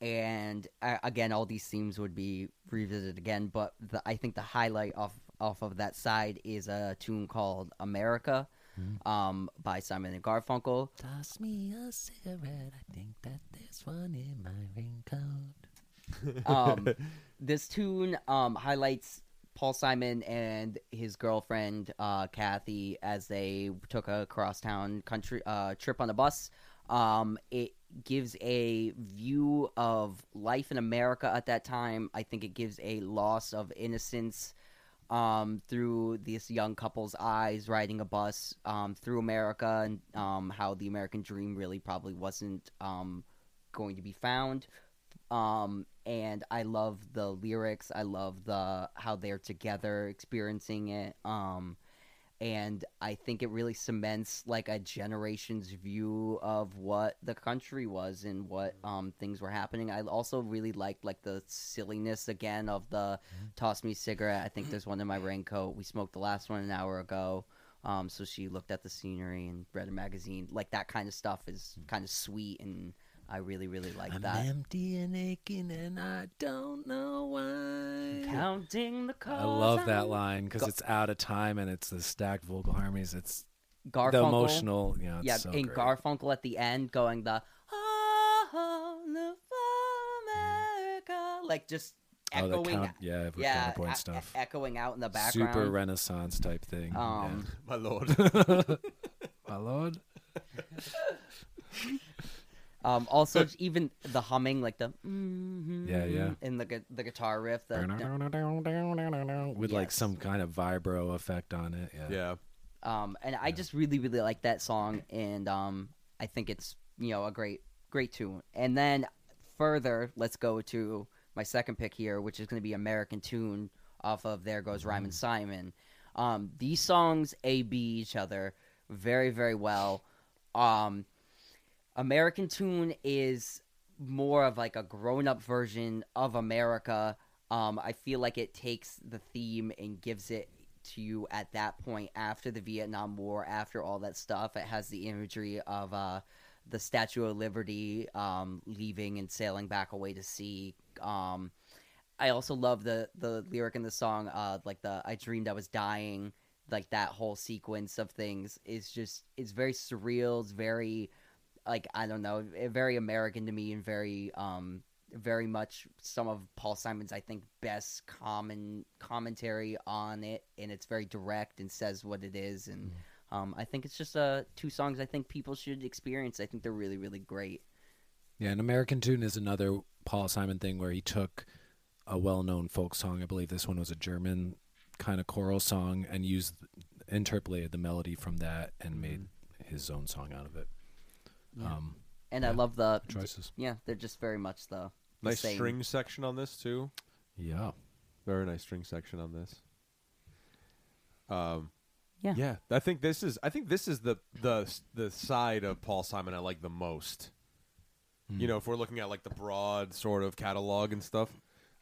and uh, again, all these themes would be revisited again. But the, I think the highlight off off of that side is a tune called "America" um, by Simon and Garfunkel. Toss me a cigarette. I think that there's one in my raincoat. Um, *laughs* this tune um, highlights Paul Simon and his girlfriend uh, Kathy as they took a crosstown country uh, trip on a bus. Um, it gives a view of life in America at that time. I think it gives a loss of innocence um, through this young couple's eyes, riding a bus um, through America, and um, how the American dream really probably wasn't um, going to be found. Um, and I love the lyrics. I love the how they're together experiencing it. And I think it really cements like a generation's view of what the country was and what um, things were happening. I also really liked like the silliness again of the toss me cigarette. I think there's one in my *clears throat* raincoat. We smoked the last one an hour ago. Um, so she looked at the scenery and read a magazine. Like that kind of stuff is kind of sweet, and I really, really like I'm that. empty and aching, and I don't know why. Counting the I love that line because Go- it's out of time and it's the stacked vocal harmonies. It's Garfunkel. the emotional, you know, it's yeah, so and great. Garfunkel at the end going the "Oh, love America," like just oh, the echoing, count, yeah, yeah, counterpoint e- stuff. e- echoing out in the background. Super Renaissance type thing. Um, My lord. *laughs* *laughs* my lord. *laughs* Um, also, even the humming, like the mm-hmm, Yeah, yeah. in the gu- the guitar riff. The, with like Yes. some kind of vibro effect on it. Yeah. yeah. um, and I just really, really like that song, and um, I think it's you know a great, great tune. And then further, let's go to my second pick here, which is going to be American Tune off of There Goes Rhymin' Simon. Um, these songs A B each other very, very well. Um, American Tune is more of like a grown up version of America. Um, I feel like it takes the theme and gives it to you at that point after the Vietnam War, after all that stuff. It has the imagery of uh, the Statue of Liberty um, leaving and sailing back away to sea. Um, I also love the the lyric in the song, uh, like the "I dreamed I was dying." Like that whole sequence of things is just it's very surreal. It's very like I don't know, eh, very American to me, and very um very much some of Paul Simon's I think best common commentary on it, and it's very direct and says what it is, and um I think it's just uh two songs I think people should experience. I think they're really really great. Yeah, an American Tune is another Paul Simon thing where he took a well-known folk song. I believe this one was a German kind of choral song and used interpolated the melody from that and made his own song out of it. Yeah. Um, And I love the choices. yeah, they're just very much the, the Nice same. string section on this too. Yeah. Very nice string section on this. Um, Yeah. yeah. I think this is. I think this is the the the side of Paul Simon I like the most. You know, if we're looking at like the broad sort of catalog and stuff,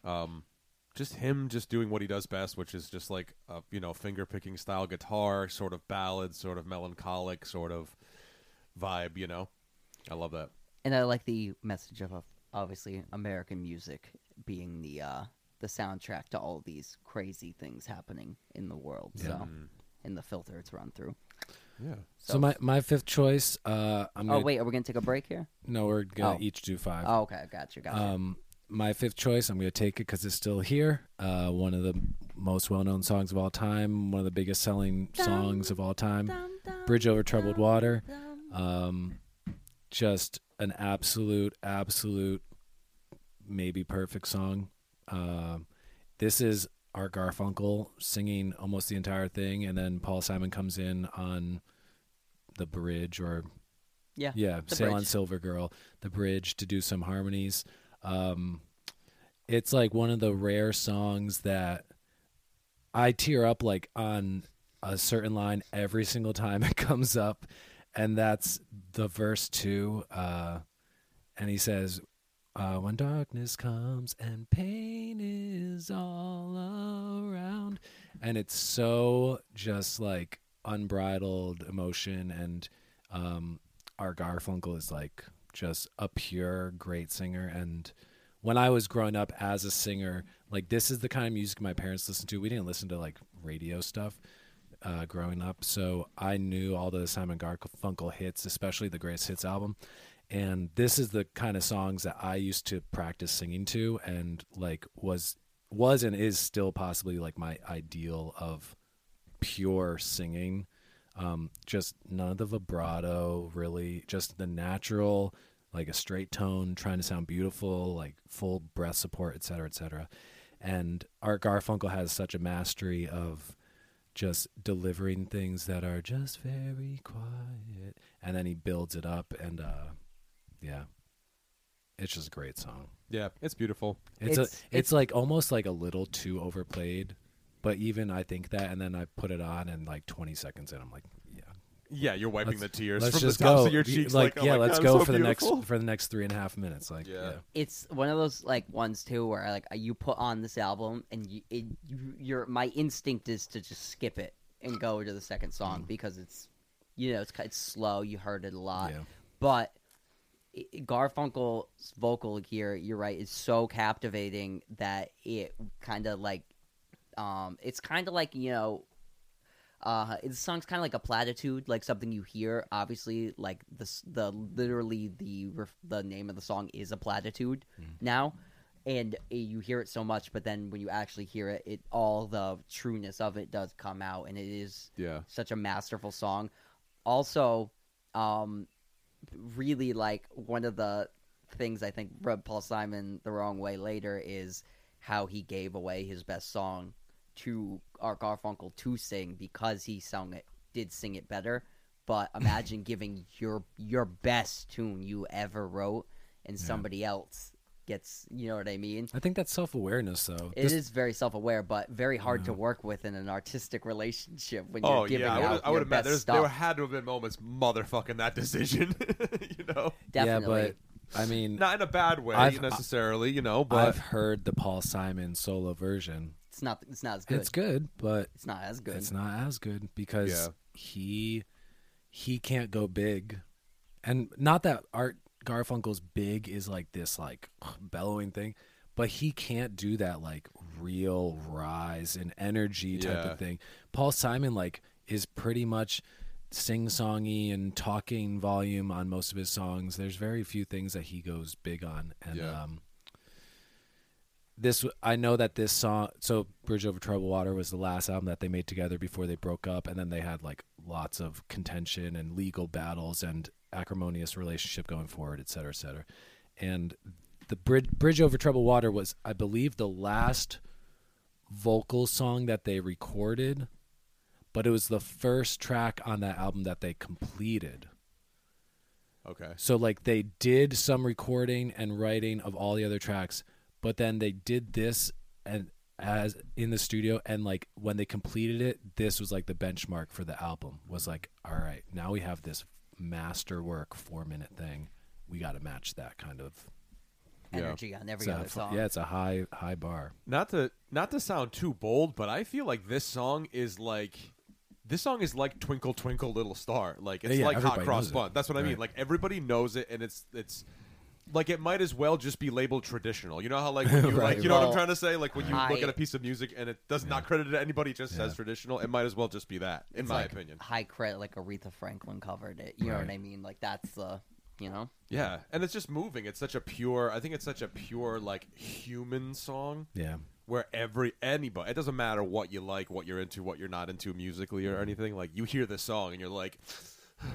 um, just him just doing what he does best, which is just like a you know finger picking style guitar, sort of ballad, sort of melancholic, sort of vibe. You know, I love that. And I like the message of obviously American music being the uh the soundtrack to all these crazy things happening in the world. Yeah. So in the filter it's run through. Yeah. So, my my fifth choice, uh, I'm Oh gonna, wait, are we gonna take a break here? no, we're gonna Oh. each do five. Oh, okay, gotcha, gotcha. Um, my fifth choice, I'm going to take it because it's still here. Uh, one of the most well-known songs of all time, one of the biggest selling songs of all time, "Bridge Over Troubled Water." Um, just an absolute, absolute, maybe perfect song. Um, this is Art Garfunkel singing almost the entire thing, and then Paul Simon comes in on the bridge or Yeah, yeah, Sail on. Silver Girl, the bridge to do some harmonies. Um, it's like one of the rare songs that I tear up like on a certain line every single time *laughs* it comes up, and that's the verse two. Uh, and he says, uh, "When darkness comes and pain is all around," and it's so just like unbridled emotion and um, Art Garfunkel is like just a pure great singer and when I was growing up as a singer, like this is the kind of music my parents listened to. We didn't listen to like radio stuff uh, growing up, so I knew all the Simon Garfunkel hits, especially the Greatest Hits album. And this is the kind of songs that I used to practice singing to, and like was was and is still possibly like my ideal of pure singing. Um, just none of the vibrato really just the natural like a straight tone trying to sound beautiful like full breath support et cetera et cetera. And Art Garfunkel has such a mastery of just delivering things that are just very quiet, and then he builds it up, and uh, yeah, it's just a great song. Yeah, it's beautiful. It's, It's- a, it's, it's- like almost like a little too overplayed, but even I think that, and then I put it on, and like 20 seconds in, I'm like, yeah, Yeah, you're wiping Let's- the tears let's from just the tops go. of your cheeks. like, Like, oh yeah, my let's God, go so for the next for the next three and a half minutes. Like, Yeah. yeah, it's one of those like ones too where like you put on this album and you, it, you your my instinct is to just skip it and go to the second song because it's you know it's it's slow you heard it a lot yeah. but Garfunkel's vocal here you're right is so captivating that it kind of like um it's kind of like you know uh the song's kind of like a platitude like something you hear obviously like the the literally the the name of the song is a platitude now and uh, you hear it so much but then when you actually hear it it all the trueness of it does come out and it is Yeah. such a masterful song. Also um really like one of the things i think rubbed paul simon the wrong way later is how he gave away his best song to art garfunkel to sing because he sung it did sing it better but *laughs* imagine giving your your best tune you ever wrote and Yeah. somebody else gets you know what i mean I think that's self awareness, though. It This- is very self-aware, but very hard to work with in an artistic relationship when oh, you're Oh giving yeah, I out I your would imagine best there's, stuff. there had to have been moments motherfucking that decision. *laughs* you know, Definitely. Yeah, but I mean, not in a bad way I've- necessarily. You know, but I've heard the Paul Simon solo version. It's not. It's not as good. It's good, but It's not as good. it's not as good because Yeah. he he can't go big, and not that Art Garfunkel's big is like this like *sighs* bellowing thing, but he can't do that like real rise and energy type Yeah. of thing. Paul Simon like is pretty much sing-songy and talking volume on most of his songs. There's very few things that he goes big on, and Yeah. um, this I know that this song so Bridge Over Troubled Water was the last album that they made together before they broke up and then they had like lots of contention and legal battles and acrimonious relationship going forward et cetera et cetera and the Bridge, Bridge Over Troubled Water was I believe the last vocal song that they recorded but it was the first track on that album that they completed okay. so like they did some recording and writing of all the other tracks, but then they did this and as in the studio and like when they completed it, this was like the benchmark for the album. Was like, all right, now we have this masterwork 4-minute thing. We got to match that kind of Yeah. Energy on every it's a other fu- song. Yeah, it's a high high bar. Not to not to sound too bold, but I feel like this song is like this song is like Twinkle Twinkle Little Star. Like it's Yeah, like Hot everybody Cross knows. Bun. That's what I mean. Like everybody knows it, and it's it's like it might as well just be labeled traditional. You know how like *laughs* when you Right. like you know what I'm trying to say? Like when you look at a piece of music and it does not credit to anybody, it just says traditional. It might as well just be that, in It's my like opinion. High credit, like Aretha Franklin covered it. You know what I mean? Like that's the, you know. Yeah, and it's just moving. It's such a pure. I think it's such a pure like human song. Yeah. where every anybody it doesn't matter what you like what you're into what you're not into musically or mm-hmm. anything like you hear this song and you're like You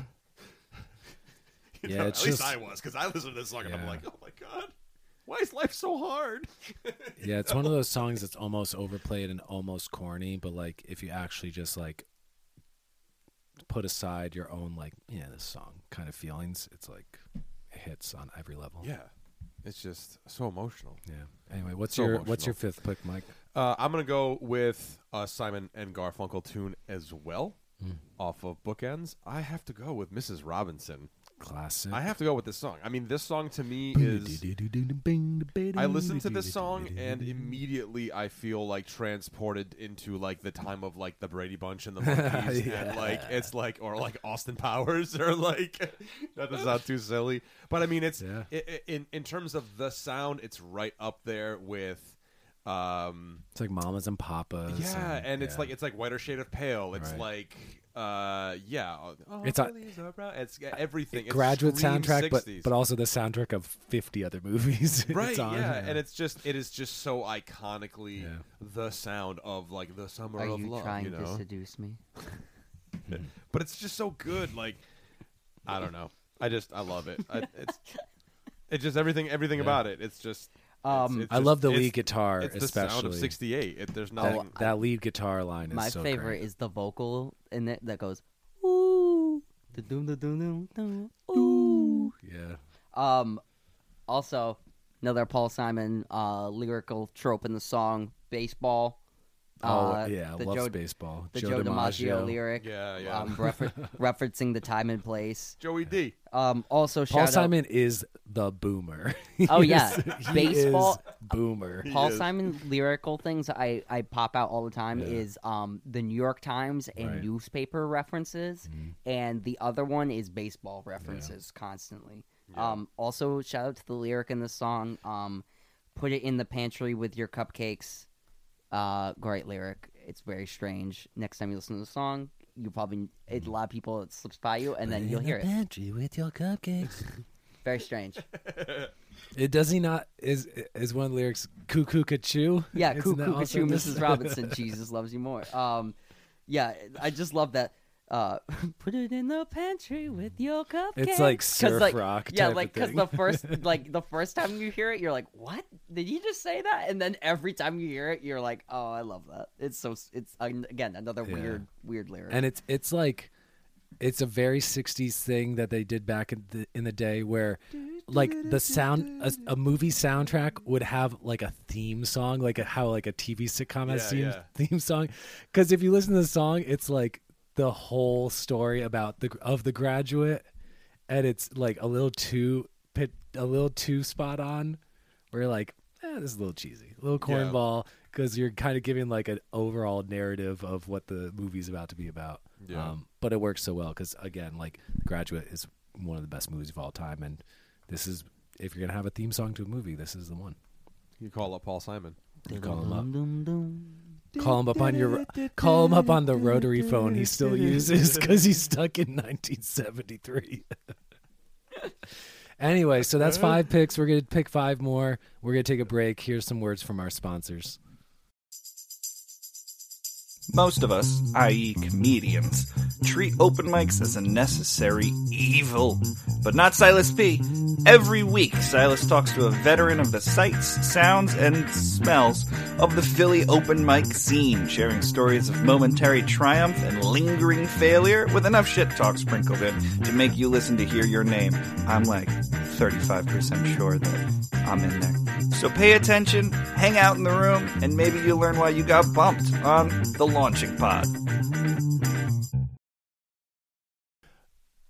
*laughs* Yeah, know, it's at least just- I was because I listened to this song and I'm like oh my god why is life so hard *laughs* Yeah, it's one of those songs that's almost overplayed and almost corny, but like if you actually just like put aside your own like, yeah, this song kind of feelings, it's like it hits on every level. yeah it's just so emotional Yeah. Anyway, what's So your what's your fifth pick, Mike? uh, I'm gonna go with a Simon and Garfunkel tune as well Mm. off of Bookends I have to go with Mrs. Robinson Classic. I have to go with this song I mean this song to me is I listen to this song and immediately I feel like transported into like the time of like the Brady Bunch and the Monkees and like it's like or like Austin Powers or like that does sound too silly, but I mean it's Yeah. i- i- in in terms of the sound, it's right up there with. Um, It's like mamas and papas. yeah, and it's yeah. like it's like whiter shade of pale. It's Right. like uh, yeah, oh, It's a- Billy's a it's everything. It's graduate soundtrack, but 60s. but also the soundtrack of fifty other movies. *laughs* right it's on, yeah. and it's just it is just so iconically Yeah. the sound of like the summer Are of you love trying you to seduce me? *laughs* but it's just so good like i don't know i just i love it I, it's *laughs* it's just everything everything Yeah. about it it's just Um, It's I just- love the lead guitar, It's the especially. sound of '68. It, there's that, nothing. that lead guitar line is my so favorite great. is the vocal in it that goes ooh, da-dum, da-dum, dum, dum, ooh. Yeah. Um, also another Paul Simon uh lyrical trope in the song baseball. Oh Uh, yeah, the loves Joe, baseball. the Joe, Joe DiMaggio, DiMaggio. lyric. Yeah, yeah. Um, *laughs* refer- referencing the time and place. Joey D. Um, also Paul shout out Simon is the boomer. *laughs* Oh, yeah. is- he Baseball- is boomer. Paul is. Simon lyrical things I, I pop out all the time Yeah. is um the New York Times and Right. newspaper references, Mhm. and the other one is baseball references constantly. Um, also shout out to the lyric in the song. Um, put it in the pantry with your cupcakes. Uh, great lyric. It's very strange. Next time you listen to the song, you probably it, a lot of people it slips by you, and then you'll hear it. Pantry with your cupcakes. *laughs* Very strange. *laughs* it does he not is is one of the lyrics cuckoo choo? Yeah, Isn't Cuckoo that also Cuckoo. Mrs. Robinson, *laughs* Jesus loves you more. Um, yeah, I just love that. Uh, *laughs* put it in the pantry with your cupcakes. It's like 'Cause, surf like, rock Yeah, type like because the first, *laughs* like the first time you hear it, you're like, "What? Did you just say that?" And then every time you hear it, you're like, "Oh, I love that." It's so. It's again another Yeah. weird, weird lyric. and it's it's like it's a very 60s thing that they did back in the in the day where like the sound a, a movie soundtrack would have like a theme song like a, how like a tv sitcom has Yeah, theme, yeah. theme song because if you listen to the song it's like the whole story about the of the graduate and it's like a little too pit a little too spot on where you're like eh, this is a little cheesy a little cornball because you're kind of giving like an overall narrative of what the movie's about to be about Yeah. um, but it works so well because again, like The Graduate is one of the best movies of all time, and this is if you're gonna have a theme song to a movie, this is the one. You call up Paul Simon. You call him up, Dum, dum, call him up on your, call him up on the rotary phone he still uses *laughs* because he's stuck in 1973. *laughs* anyway, so that's five picks. We're gonna pick five more. We're gonna take a break. Here's some words from our sponsors. Most of us, i.e., comedians, treat open mics as a necessary evil. But not Silas P. Every week, Silas talks to a veteran of the sights, sounds, and smells of the Philly open mic scene, sharing stories of momentary triumph and lingering failure with enough shit talk sprinkled in to make you listen to hear your name. I'm like 35% sure that I'm in there. So pay attention, hang out in the room, and maybe you'll learn why you got bumped on the launching pod.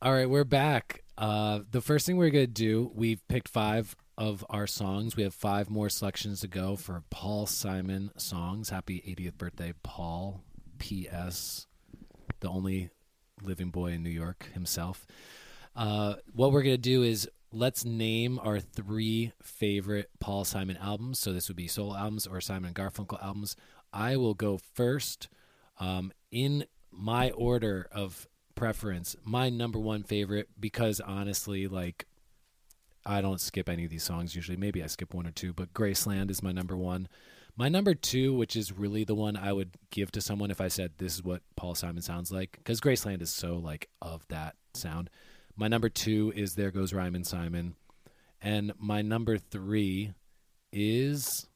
All right, we're back. Uh, the first thing we're going to do, we've picked five of our songs. We have five more selections to go for Paul Simon songs. Happy 80th birthday, Paul. P.S. The only living boy in New York himself. Uh, what we're going to do is let's name our three favorite Paul Simon albums. So this would be solo albums or Simon and Garfunkel albums. I will go first. Um, in my order of preference, my number one favorite, because honestly, like, I don't skip any of these songs usually. Maybe I skip one or two, but Graceland is my number one. My number two, which is really the one I would give to someone if I said this is what Paul Simon sounds like, because Graceland is so like of that sound. My number two is There Goes Rhymin' Simon. And my number three is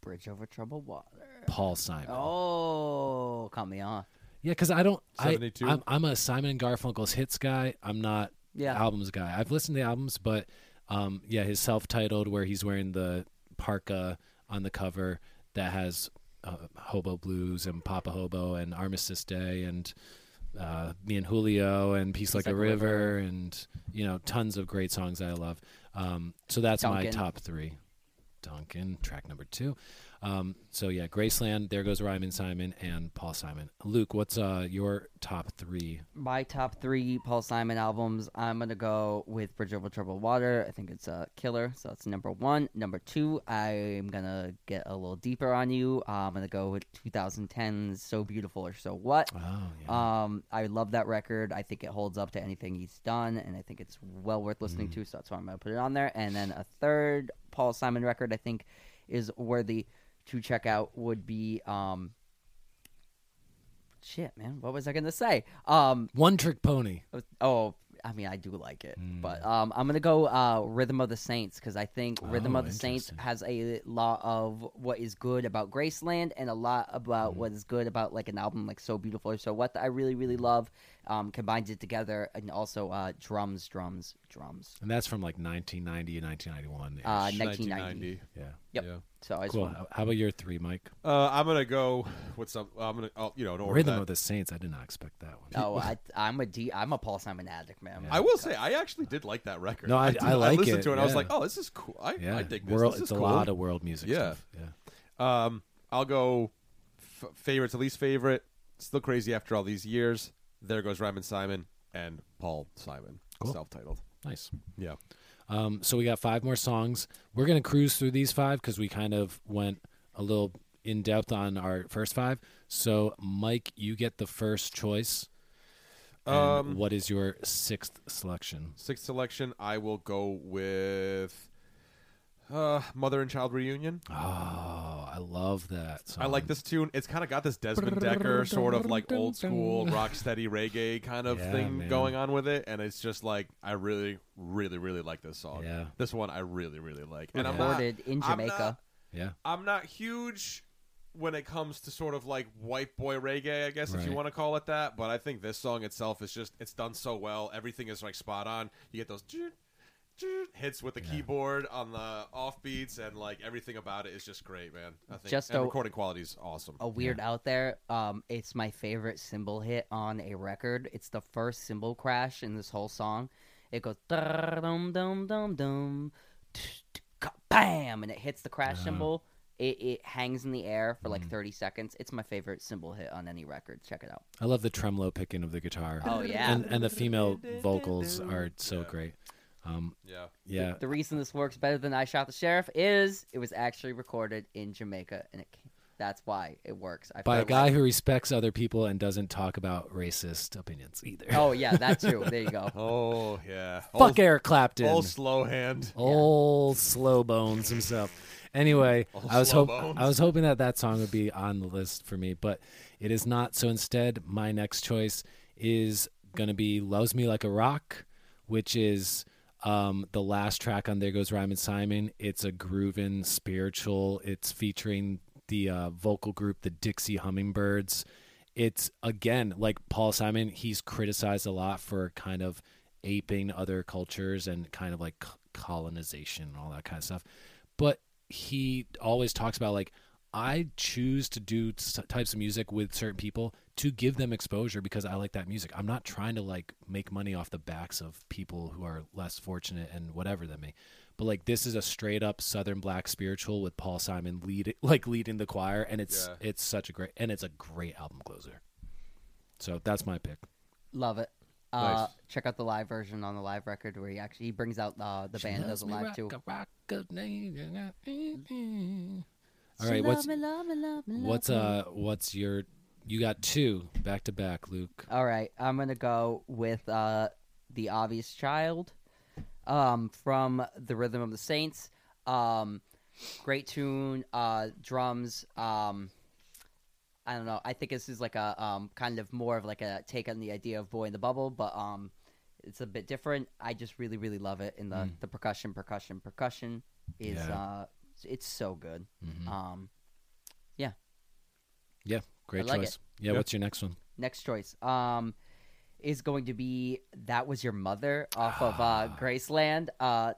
Bridge over troubled water. Paul Simon. Oh, caught me off. Yeah, because I don't. I, 72? I'm, I'm a Simon and Garfunkel's hits guy. I'm not Yeah. albums guy. I've listened to the albums, but um, yeah, his self-titled where he's wearing the parka on the cover that has uh, Hobo Blues and Papa Hobo and Armistice Day and uh, Me and Julio and Peace Like, a River, and you know tons of great songs that I love. Um, so that's my Duncan. top three. Duncan, track number two. Um, so yeah, Graceland, There Goes Rhymin' Simon, and Paul Simon. Luke, what's uh, your top three? My top three Paul Simon albums. I'm gonna go with Bridge Over Troubled Water. I think it's a killer, so that's number one. Number two, I'm gonna get a little deeper on you. Uh, I'm gonna go with 2010's "So Beautiful" or "So What." Oh yeah. Um, I love that record. I think it holds up to anything he's done, and I think it's well worth listening Mm. to. So that's why I'm gonna put it on there. And then a third Paul Simon record, I think, is worthy to check out. Would be um, shit, man. What was I gonna say? Um, One Trick Pony. oh, I mean, I do like it, Mm. but um, I'm gonna go uh, "Rhythm of the Saints" because I think "Rhythm Oh, of the Saints" has a lot of what is good about Graceland and a lot about Mm. what is good about like an album like "So Beautiful" or "So What" that I really, really love. Um, combines it together, and also uh, drums, drums, drums. And that's from like 1990 and 1991. Uh, -ish. 1990. yeah. Yep. Yeah. So I just Cool. want- How- How about your three, Mike? Uh, I'm gonna go with some. I'm gonna, oh, you know, in order Rhythm that- of the Saints. I did not expect that one. No, *laughs* I, I'm a D, I'm a Paul Simon addict, man. Yeah. I will say, I actually did like that record. No, I- did- I like listened it, to it. and I was like, oh, this is cool. I, Yeah, I dig this. world, this it's is a cool. lot of world music Yeah. stuff. Yeah. Um, I'll go f- favorite to least favorite. Still crazy after all these years. There goes Rhymin' Simon and Paul Simon, Cool. self-titled. Nice. Yeah. Um, so we got five more songs. We're gonna cruise through these five because we kind of went a little in depth on our first five. So Mike, you get the first choice. And Um, what is your sixth selection? Sixth selection, I will go with uh, Mother and Child Reunion. Oh, I love that. Song. I like this tune. It's kind of got this Desmond Dekker sort of like old school *laughs* rock steady reggae kind of Yeah, thing man. going on with it, and it's just like I really, really, really like this song. Yeah. This one I really, really like, and I'm not, recorded in I'm Jamaica. not- Yeah. I'm not huge when it comes to sort of like white boy reggae, I guess if you Right. want to call it that. But I think this song itself is just it's done so well. Everything is like spot on. You get those choo- choo *laughs* hits with the Yeah. keyboard on the offbeats, and like everything about it is just great, man. I think Just and a- recording quality is awesome. a weird out there. Um, it's my favorite cymbal hit on a record. It's the first cymbal crash in this whole song. It goes dum dum dum dum, bam, and it hits the crash Uh-huh. cymbal. It, it hangs in the air for Mm. like 30 seconds. It's my favorite cymbal hit on any record. Check it out. I love the tremolo picking of the guitar. Oh, yeah. and and the female vocals are so Yeah. great. Um, Yeah. yeah, The reason this works better than I Shot the Sheriff is it was actually recorded in Jamaica, and it ca- that's why it works. I by a guy like- who respects other people and doesn't talk about racist opinions either. Oh yeah, *laughs* that too. There you go. Oh yeah. Fuck old, Eric Clapton. Old slow hand. Old slow bones himself. Anyway, Old I was slow hope bones. I was hoping that that song would be on the list for me, but it is not. So instead, my next choice is going to be "Loves Me Like a Rock," which is um, the last track on "There Goes Rhymin' Simon." It's a groovin' spiritual. It's featuring the uh, vocal group, the Dixie Hummingbirds. It's again like Paul Simon. He's criticized a lot for kind of aping other cultures and kind of like colonization and all that kind of stuff. But he always talks about like I choose to do s- types of music with certain people to give them exposure because I like that music. I'm not trying to like make money off the backs of people who are less fortunate and whatever than me. But like this is a straight up Southern black spiritual with Paul Simon lead *laughs* like leading the choir, and it's Yeah. it's such a great and it's a great album closer. So that's my pick. Love it. Uh, Nice. Check out the live version on the live record where he actually he brings out uh, the band does a live too. All right, what's what's uh what's your you got two back to back, Luke. All right, I'm gonna go with uh, the obvious child um, from the Rhythm of the Saints. Um, great tune, uh, drums. Um, I don't know. I think this is like a um, kind of more of like a take on the idea of Boy in the Bubble, but um, it's a bit different. I just really, really love it. And the Mm. the percussion, percussion, percussion is Yeah. uh, it's so good. Mhm. Um, Yeah, Yeah, great I like choice. Yeah, Yeah. what's your next one? next choice um is going to be that was your mother off of Ah. uh graceland uh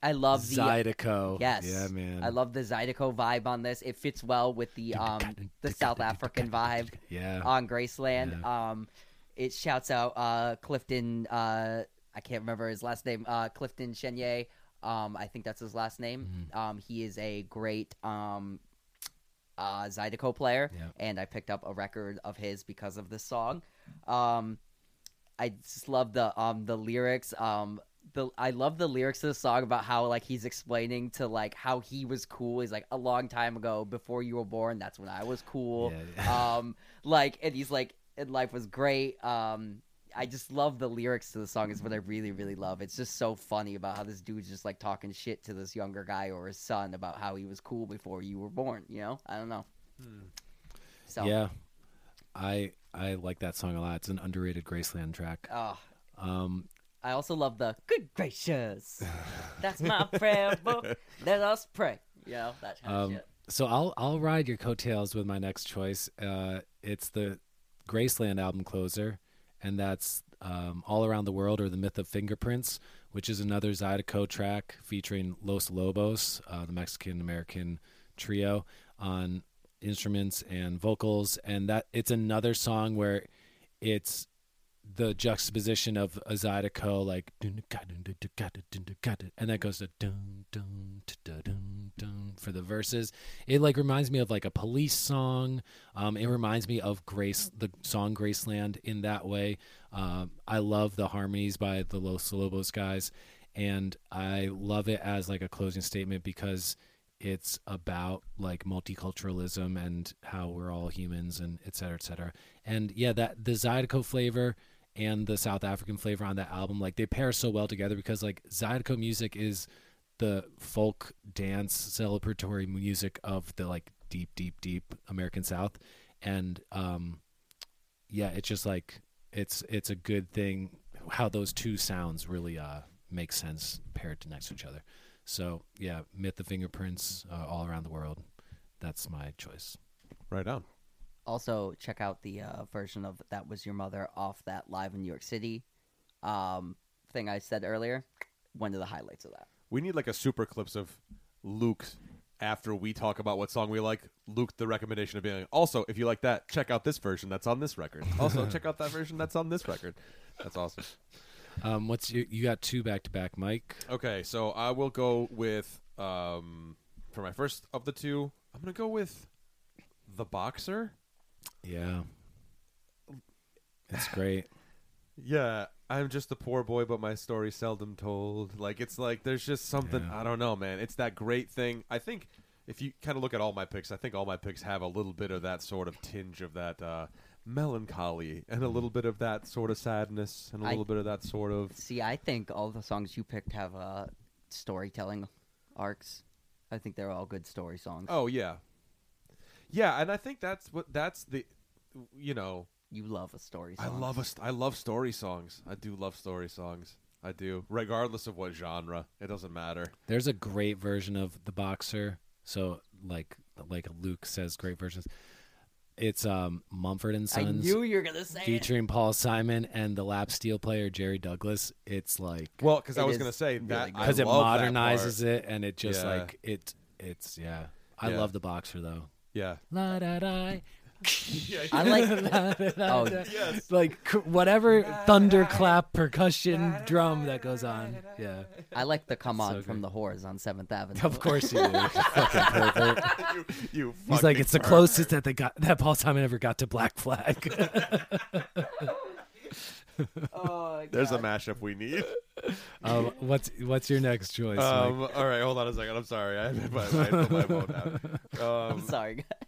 i love the Zydeco. yes Yeah, man. i love the zydeco vibe on this it fits well with the um the south african vibe Yeah. on graceland um it shouts out uh clifton uh i can't remember his last name uh clifton chenier um i think that's his last name Mm-hmm. um he is a great um uh zydeco player Yeah. and I picked up a record of his because of this song. Um, I just love the um the lyrics. Um, the I love the lyrics of the song about how like he's explaining to like how he was cool. He's like a long time ago before you were born. That's when I was cool. Yeah. *laughs* um, like and he's like and life was great. Um. I just love the lyrics to the song is what I really, really love. It's just so funny about how this dude's just like talking shit to this younger guy or his son about how he was cool before you were born, you know? I don't know. So Yeah. I I like that song a lot. It's an underrated Graceland track. Oh, Um, I also love the good gracious. *laughs* That's my prayer book. Let us pray. You know that kind of Um, shit. so I'll I'll ride your coattails with my next choice. Uh, it's the Graceland album closer, and that's um, all around the world or the myth of fingerprints, which is another Zydeco track featuring Los Lobos, uh, the Mexican American trio, on instruments and vocals, and that it's another song where it's the juxtaposition of a Zydeco like and that goes to dun dun dun dun dun for the verses. It like reminds me of like a police song. Um, it reminds me of Grace, the song Graceland in that way. Um, I love the harmonies by the Los Lobos guys, and I love it as like a closing statement because it's about like multiculturalism and how we're all humans and et cetera, et cetera. And yeah, that the Zydeco flavor and the South African flavor on that album, like they pair so well together because like Zydeco music is the folk dance celebratory music of the like deep, deep, deep American South. And um yeah, it's just like it's it's a good thing how those two sounds really uh make sense paired to next to each other. So yeah, Myth of Fingerprints uh, all around the world. That's my choice. Right on. Also, check out the uh, version of "That Was Your Mother" off that live in New York City um, thing I said earlier. One of the highlights of that. We need like a super clips of Luke after we talk about what song we like. Luke, the recommendation of being also, if you like that, check out this version that's on this record. Also, check out that version that's on this record. That's awesome. Um, what's your, you got two back to back, Mike? Okay, so I will go with um for my first of the two. I'm gonna go with the boxer. Yeah, it's great. Yeah, I'm just a poor boy, but my story seldom told. Like it's like there's just something Yeah. I don't know, man. It's that great thing. I think if you kind of look at all my picks, I think all my picks have a little bit of that sort of tinge of that uh, melancholy and a little bit of that sort of sadness and a I- little bit of that sort of See, I think all the songs you picked have uh, storytelling arcs. I think they're all good story songs. oh yeah, yeah. And I think that's what that's the you know You love a story song. I love a st- I love story songs. I do love story songs. I do, regardless of what genre. It doesn't matter. There's a great version of the boxer. So like like Luke says, great versions. It's um Mumford and I Sons knew you were gonna say it. featuring Paul Simon and the lap steel player Jerry Douglas. It's like Well, because I was gonna say really that good. I because it modernizes it and it just Yeah. like it it's yeah. I Yeah. love the boxer though. Yeah, La da da. I like. *laughs* oh, yes. like whatever thunderclap percussion drum that goes on. Yeah, I like the "Come On" So from the Whores on Seventh Avenue. of course you do. *laughs* you you, you He's like, it's the pervert. closest that they got that Paul Simon ever got to Black Flag. *laughs* Oh, There's a mashup we need. um, what's what's your next choice? Um, all right, hold on a second. I'm sorry. I had my, I had my phone down. I'm Um, sorry, guys.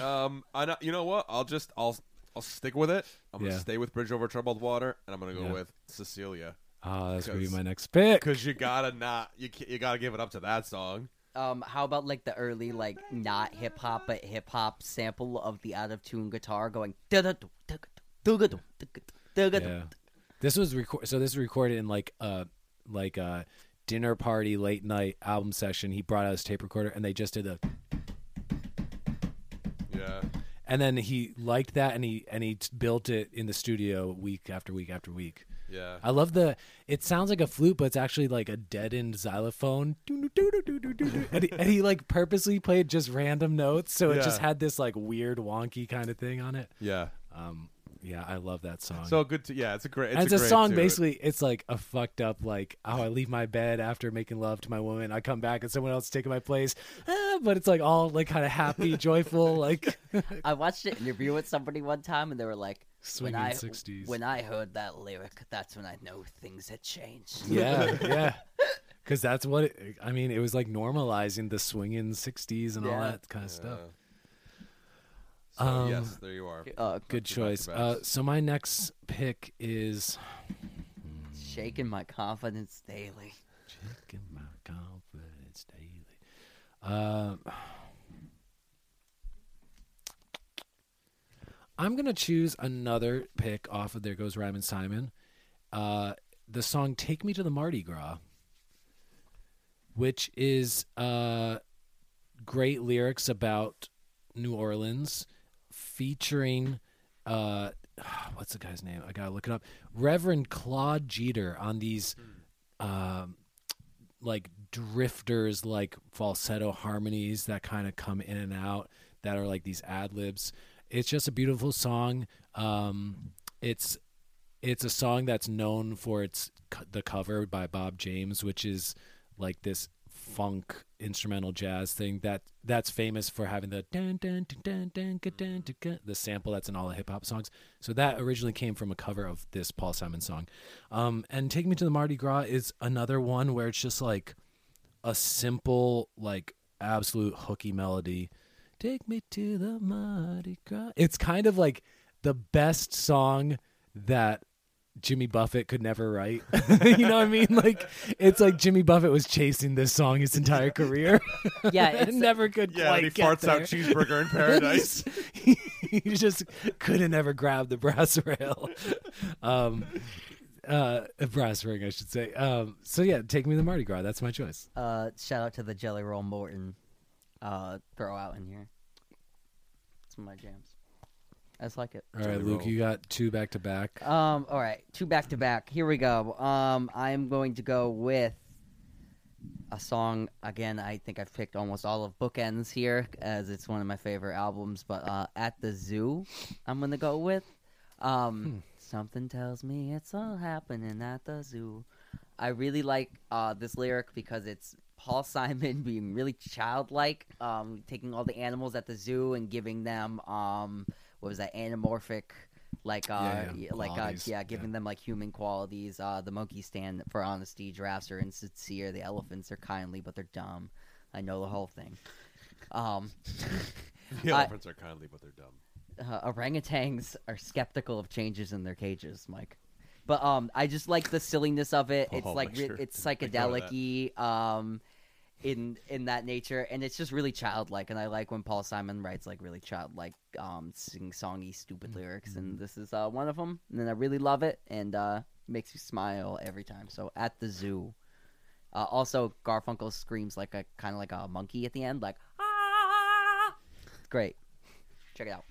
Um, I know, you know what? I'll just I'll I'll stick with it. I'm gonna Yeah. stay with Bridge Over Troubled Water, and I'm gonna go Yeah. with Cecilia Oh, that's gonna be my next pick. because you gotta not you ca- you gotta give it up to that song. Um, how about like the early, like not hip hop but hip hop sample of the out of tune guitar going? This was record. So this was recorded in like a like a dinner party late night album session. He brought out his tape recorder and they just did a. Yeah. And then he liked that and he and he t- built it in the studio week after week after week. Yeah. I love the. It sounds like a flute, but it's actually like a deadened xylophone. And he, and he like purposely played just random notes, so it just had this like weird wonky kind of thing on it. Yeah. Um, yeah, I love that song. So good to yeah. It's a great. It's, and it's a, great song tune. basically. It's like a fucked up like oh I leave my bed after making love to my woman. I come back and someone else is taking my place. Ah, but it's like all like kind of happy, *laughs* joyful, like *laughs* I watched an interview with somebody one time, and they were like, swinging when I, sixties. When I heard that lyric, that's when I know things had changed. yeah, yeah. *laughs* Because that's what it, I mean. It was like normalizing the swinging '60s and all that kind of stuff. Yeah. So Um, yes, there you are. Uh, Good Back to back choice. Uh, so my next pick is shaking my confidence daily. Shaking my confidence daily. Uh, I'm gonna choose another pick off of There Goes Rhymin' Simon. Uh, the song "Take Me to the Mardi Gras," which is uh, great lyrics about New Orleans, featuring uh, *sighs* what's the guy's name? I gotta look it up. Reverend Claude Jeter on these. Um, like drifters, like falsetto harmonies that kind of come in and out that are like these ad libs. It's just a beautiful song. Um, it's it's a song that's known for its the cover by Bob James, which is like this funk instrumental jazz thing that that's famous for having the dun, dun, dun, dun, the sample that's in all the hip hop songs. So that originally came from a cover of this Paul Simon song. Um, and Take Me to the Mardi Gras is another one where it's just like a simple, like absolute hooky melody. Take me to the Mardi Gras. It's kind of like the best song that Jimmy Buffett could never write. *laughs* you know what I mean? Like it's like Jimmy Buffett was chasing this song his entire career. *laughs* Yeah, *laughs* and never could Yeah, quite and he get farts there. out cheeseburger in paradise. he, he just couldn't ever grab the brass rail. Um, uh, brass ring, I should say. Um, so yeah, take me to the Mardi Gras. That's my choice. Uh, shout out to the Jelly Roll Morton uh, throw out in here. It's of my jams. I just like it. All right, Luke, you got two back to back. Um, all right, two back to back. Here we go. Um, I'm going to go with a song again. I think I've picked almost all of Bookends here, as it's one of my favorite albums. But uh, at the zoo, I'm gonna go with. Um, something tells me it's all happening at the zoo. I really like uh, this lyric because it's Paul *laughs* Simon being really childlike, um, taking all the animals at the zoo and giving them um, what was that anamorphic, like uh, Yeah, yeah, like uh, qualities, yeah, yeah. giving them like human qualities. Uh, the monkeys stand for honesty, giraffes are insincere, the elephants are kindly but they're dumb. I know the whole thing. Um, *laughs* the I- elephants are kindly, but they're dumb. uh, orangutans are skeptical of changes in their cages, Mike. But um, I just like the silliness of it. It's like re- sure it's *laughs* to make note of that. psychedelic-y, um, in in that nature, and it's just really childlike. And I like when Paul Simon writes like really childlike, um, sing-songy, stupid Mm-hmm. lyrics, and this is uh, one of them. And then I really love it, and uh, makes me smile every time. So at the zoo. Uh, also, Garfunkel screams like a kind of like a monkey at the end, like ah. It's great. Check it out.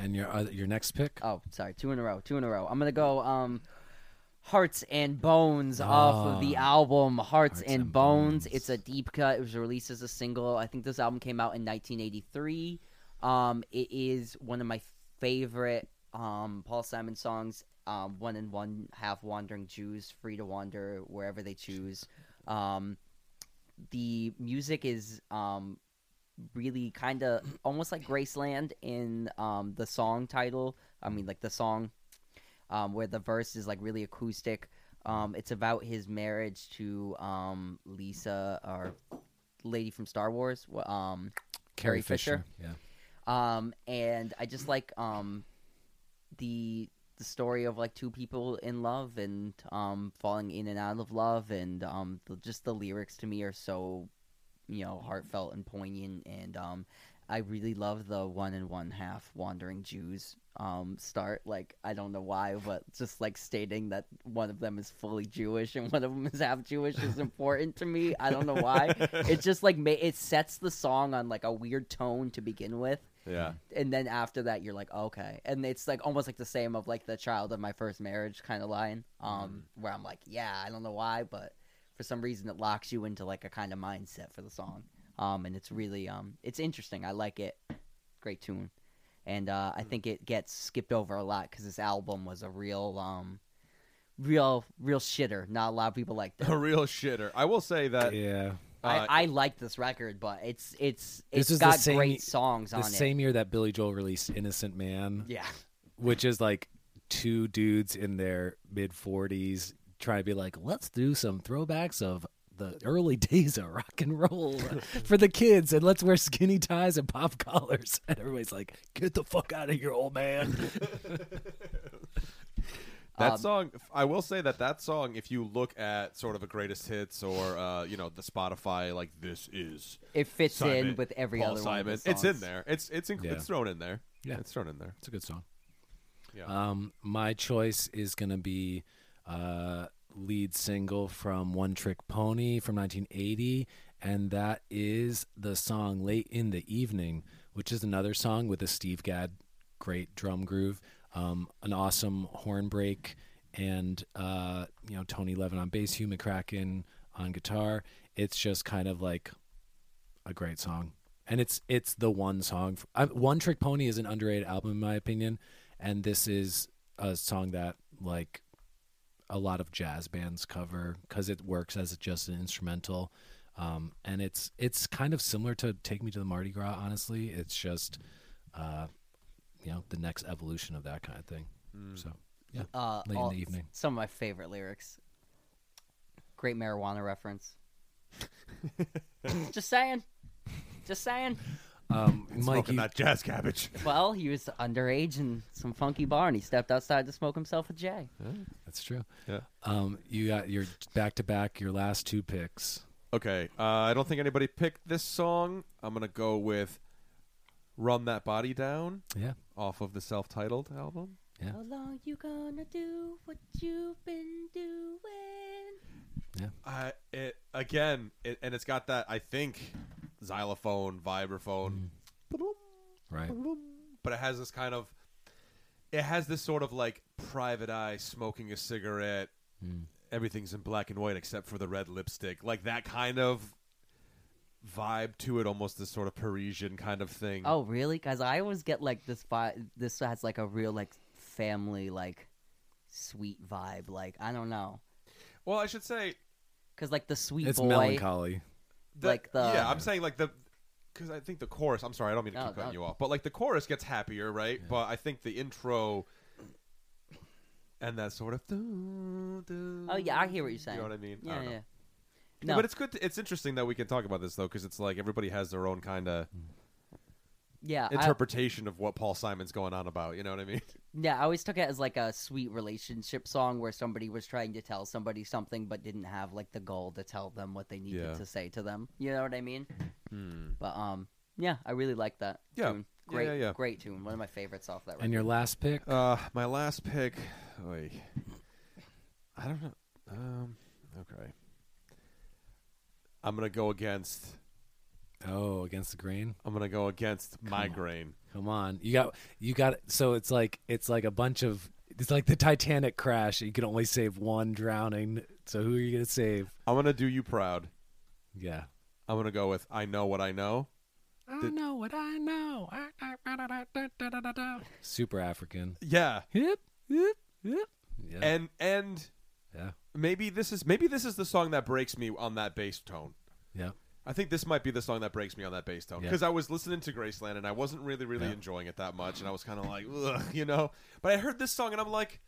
And your uh, your next pick. Oh, sorry, two in a row, two in a row. I'm gonna go um, Hearts and Bones off of the Ah. album Hearts, Hearts and, and Bones. Bones. It's a deep cut. It was released as a single. I think this album came out in 1983. Um, it is one of my favorite um Paul Simon songs. Um, one and one half wandering Jews, free to wander wherever they choose. Um, the music is um really kind of almost like Graceland in um, the song title. I mean, like the song um, where the verse is like really acoustic. Um, it's about his marriage to um, Lisa or lady from Star Wars, um, Carrie Fisher. Yeah. Um, and I just like um, the the story of like two people in love and um, falling in and out of love, and um, the, just the lyrics to me are so you know heartfelt and poignant, and um, I really love the one and one half wandering Jews um, start. Like I don't know why, but just like stating that one of them is fully Jewish and one of them is half Jewish is important to me. I don't know why. It just like ma- it sets the song on like a weird tone to begin with Yeah. and then after that you're like okay and it's like almost like the same of like the child of my first marriage kind of line um where i'm like yeah i don't know why but for some reason it locks you into like a kind of mindset for the song um and it's really um it's interesting i like it great tune and uh i think it gets skipped over a lot because this album was a real um real real shitter not a lot of people like that A real shitter. I will say that. Yeah. uh, I, I like this record, but it's it's This it's is the got same- great songs The on it. same year that Billy Joel released "Innocent Man," Yeah, which is like two dudes in their mid forties trying to be like, let's do some throwbacks of the early *laughs* days of rock and roll *laughs* for the kids, and let's wear skinny ties and pop collars. *laughs* And everybody's like, "Get the fuck out of here, old man!" That Um, song, I will say that that song, if you look at sort of a greatest hits or uh, you know the Spotify, like this is it fits Simon, in with every Paul other Simon. one. Of the it's in there. It's it's inc- Yeah. it's thrown in there. Yeah. it's thrown in there. It's a good song. Yeah. Um, my choice is going to be uh, lead single from One Trick Pony from 1980, and that is the song "Late in the Evening," which is another song with a Steve Gadd great drum groove, um, an awesome horn break, and uh, you know Tony Levin on bass, Hugh McCracken on guitar. It's just kind of like a great song, and it's it's the one song. I, one Trick Pony is an underrated album in my opinion, and this is a song that like a lot of jazz bands cover because it works as just an instrumental. Um, and it's it's kind of similar to "Take Me to the Mardi Gras." Honestly, it's just uh, you know the next evolution of that kind of thing. So yeah, Uh, late all- in the evening. Some of my favorite lyrics. Great marijuana reference. *laughs* Just saying. Just saying. Um, *laughs* Mike, Smoking you, that jazz cabbage. *laughs* Well, he was underage in some funky bar, and he stepped outside to smoke himself a J. that's true. Yeah. Um, you got your back to back, your last two picks. Okay, uh, I don't think anybody picked this song. I'm gonna go with "Run That Body Down" Yeah, off of the self-titled album. Yeah. How long you gonna do what you've been doing? Yeah. I it again, it, and it's got that I think xylophone, vibraphone, mm. right. but it has this kind of, it has this sort of like private eye smoking a cigarette. Mm. Everything's in black and white except for the red lipstick, like that kind of vibe to it, almost this sort of Parisian kind of thing. Oh, really? Because I always get like this vibe. This has like a real like family like sweet vibe. Like I don't know. well, I should say Because like the sweet It's boy. melancholy. The- Like the- yeah, I'm saying like the because I think the chorus. I'm sorry, I don't mean to No, keep cutting no. you off, but like the chorus gets happier, right? But I think the intro and that sort of. doo, doo, Oh yeah, I hear what you're saying. You know what I mean? I Yeah, don't know. yeah. Yeah, No, but it's good. To, it's interesting that we can talk about this though, because it's like everybody has their own kind of yeah. I, interpretation of what Paul Simon's going on about. You know what I mean? Yeah, I always took it as like a sweet relationship song where somebody was trying to tell somebody something but didn't have like the goal to tell them what they needed Yeah. to say to them. You know what I mean? But um, yeah, I really like that Yeah. tune. Yeah, Great, yeah, yeah. great tune. One of my favorites off that record. And your last pick? Uh, my last pick. Oy. I don't know. Um, okay. I'm gonna go against. Oh, against the grain. I'm gonna go against my grain. Come on, you got you got. So it's like it's like a bunch of. It's like the Titanic crash. You can only save one drowning. So who are you gonna save? I'm gonna do you proud. Yeah. I'm gonna go with I know what I know. I Did- know what I know. Super African. Yeah, Hip, hip, hip. Yeah. and and yeah. maybe this is maybe this is the song that breaks me on that bass tone. Yeah. I think this might be the song that breaks me on that bass tone because I was listening to Graceland and I wasn't really, really enjoying it that much, and I was kind of like, Ugh, you know. But I heard this song and I'm like,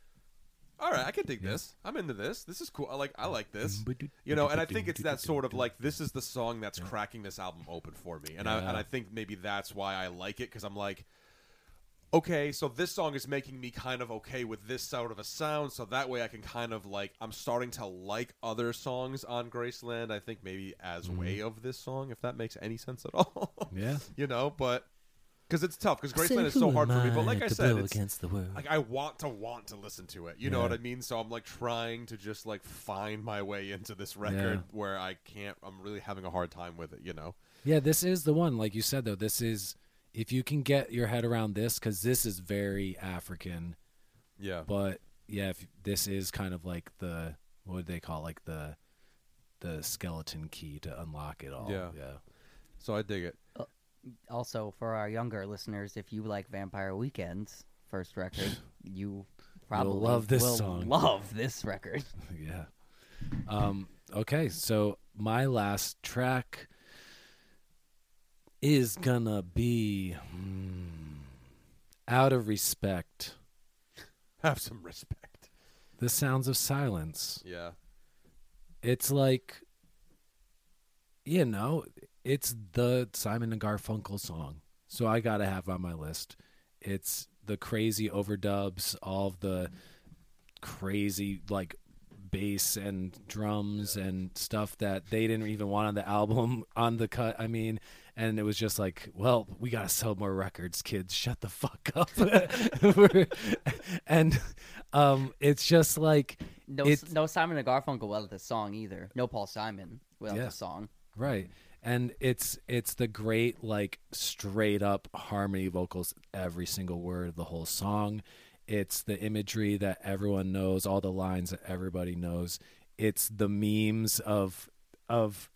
all right, I can dig this. I'm into this. This is cool. I like, I like this. You know, and I think it's that sort of like this is the song that's cracking this album open for me, and I and I think maybe that's why I like it because I'm like. Okay, so this song is making me kind of okay with this sort of a sound, so that way I can kind of like I'm starting to like other songs on Graceland. I think maybe as mm-hmm. way of this song, if that makes any sense at *laughs* all. Yeah. you know, but because it's tough because Graceland is so hard for me. But like I said, it's, against the world. like I want to want to listen to it. You know what I mean? So I'm like trying to just like find my way into this record Yeah. where I can't. I'm really having a hard time with it. You know? Yeah, this is the one. Like you said, though, this is if you can get your head around this, because this is very African. Yeah. But yeah, if this is kind of like the what would they call it? like the the skeleton key to unlock it all. Yeah. yeah. So I dig it. also for our younger listeners, if you like Vampire Weekend's first record, *sighs* you probably love this will song. Love this record. *laughs* yeah. Um, okay, so my last track is gonna be hmm, out of respect. Have some respect. The sounds of silence. Yeah. It's like, you know, it's the Simon and Garfunkel song. So I gotta have on my list. It's the crazy overdubs, all of the crazy like bass and drums and stuff that they didn't even want on the album on the cut. I mean, and it was just like, well, we gotta sell more records, kids. Shut the fuck up. *laughs* *laughs* And um, it's just like No, It's- no Simon and Garfunkel without the song either. No Paul Simon without Yeah. the song. Right. And it's it's the great like straight up harmony vocals every single word of the whole song. It's the imagery that everyone knows, all the lines that everybody knows. It's the memes of of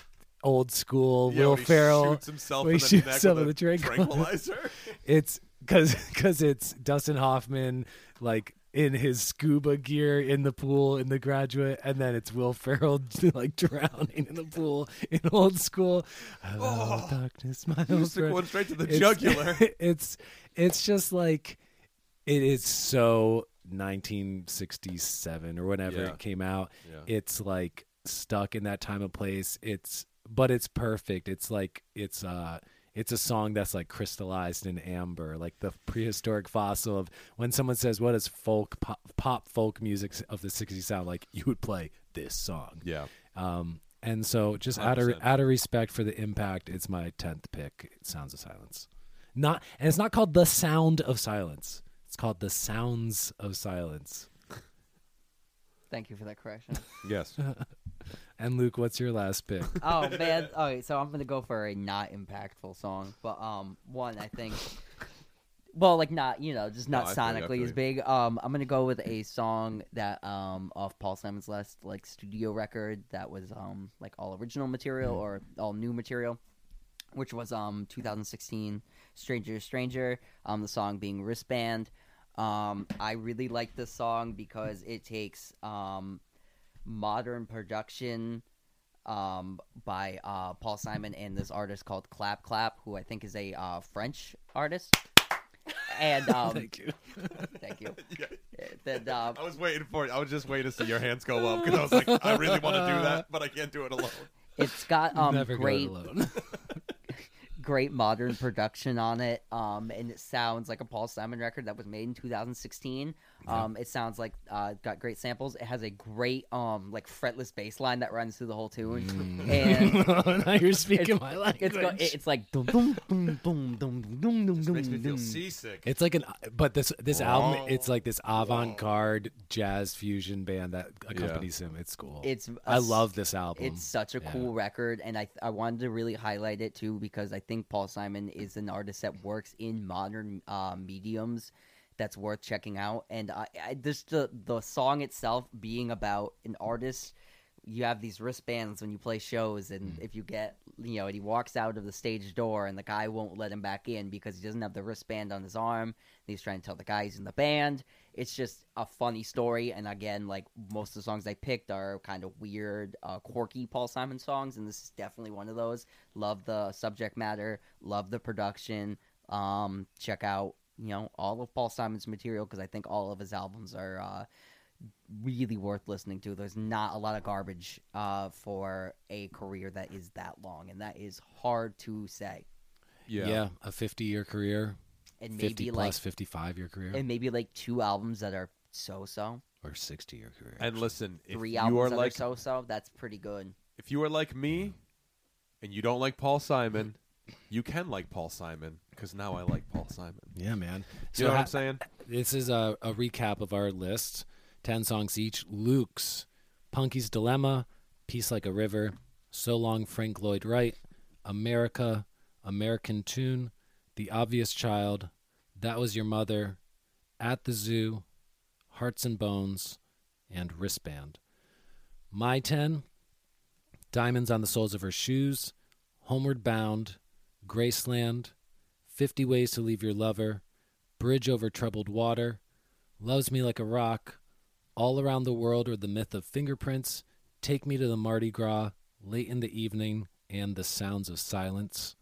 old school Yeah, Will Ferrell. shoots himself in he the shoots neck himself with with a a tranquilizer. *laughs* It's cuz cuz it's Dustin Hoffman like in his scuba gear in the pool in the graduate and then it's Will Ferrell *laughs* like drowning in the pool in old school. Hello, Oh. darkness, my You old friend. one straight to the It's- jugular. *laughs* it's it's just like it is so 1967 or whenever Yeah. it came out. Yeah. It's like stuck in that time and place. It's but it's perfect. It's like it's uh it's a song that's like crystallized in amber, like the prehistoric fossil of when someone says, "What does folk pop, pop folk music of the '60s sound like?" *laughs* You would play this song. Yeah. Um, and so, just out of out of respect for the impact, it's my tenth pick. Sounds of Silence. Not, and it's not called the Sound of Silence. It's called the Sounds of Silence. Thank you for that correction. *laughs* Yes. *laughs* And Luke, what's your last pick? *laughs* oh man. All right, so I'm gonna go for a not impactful song, but um, one I think. Well, like not you know, just No, not I feel you, I sonically feel as you. big. Um, I'm gonna go with a song that um off Paul Simon's last like studio record that was um like all original material or all new material, which was um 2016 Stranger Stranger. Um, the song being Wristband. Um, I really like this song because it takes um modern production um, by uh, Paul Simon and this artist called Clap Clap, who I think is a uh, French artist. And *laughs* um, Thank you. thank you. *laughs* Yeah. Then, um, I was waiting for it. I was just waiting to see your hands go up because I was like, I really want to do that, but I can't do it alone. it's got um, Never great, alone. *laughs* great modern production on it. Um, and it sounds like a Paul Simon record that was made in 2016. Um, it sounds like uh, got great samples. It has a great um, like fretless bass line that runs through the whole tune. And *laughs* now you're speaking It's- my language. it's go, it- it's like dum dum dum dum dum dum dum dum Makes me feel seasick. It's like an, but this this album, it's like this avant-garde jazz fusion band that accompanies him. It's cool. It's a I s- love this album. It's such a Yeah. cool record, and I I wanted to really highlight it too because I think Paul Simon is an artist that works in modern uh, mediums that's worth checking out. And I, I just the the song itself being about an artist. You have these wristbands when you play shows, and if you get, you know, and he walks out of the stage door, and the guy won't let him back in because he doesn't have the wristband on his arm. And he's trying to tell the guy he's in the band. It's just a funny story, and again, like most of the songs I picked are kind of weird, uh, quirky Paul Simon songs, and this is definitely one of those. Love the subject matter, love the production. Um, check out you know all of Paul Simon's material because I think all of his albums are uh, really worth listening to. There's not a lot of garbage uh, for a career that is that long, and that is hard to say. yeah. a 50-year career, And 50 maybe plus like 55-year career, and maybe like two albums that are so-so. or 60-year career. And listen, if Three you albums are that like are so-so. That's pretty good. if you are like me, and you don't like Paul Simon, you can like Paul Simon because now I like Paul Simon. yeah, man. You know what ha- I'm saying? This is a, a recap of our list. 10 songs each. Luke's Punky's Dilemma, Peace Like a River, So Long Frank Lloyd Wright, America, American Tune, The Obvious Child, That Was Your Mother, At the Zoo, Hearts and Bones, and Wristband. My 10 Diamonds on the Soles of Her Shoes, Homeward Bound, Graceland, 50 Ways to Leave Your Lover, Bridge Over Troubled Water, Loves Me Like a Rock, All Around the World or the Myth of Fingerprints, Take Me to the Mardi Gras, Late in the Evening, and The Sounds of Silence.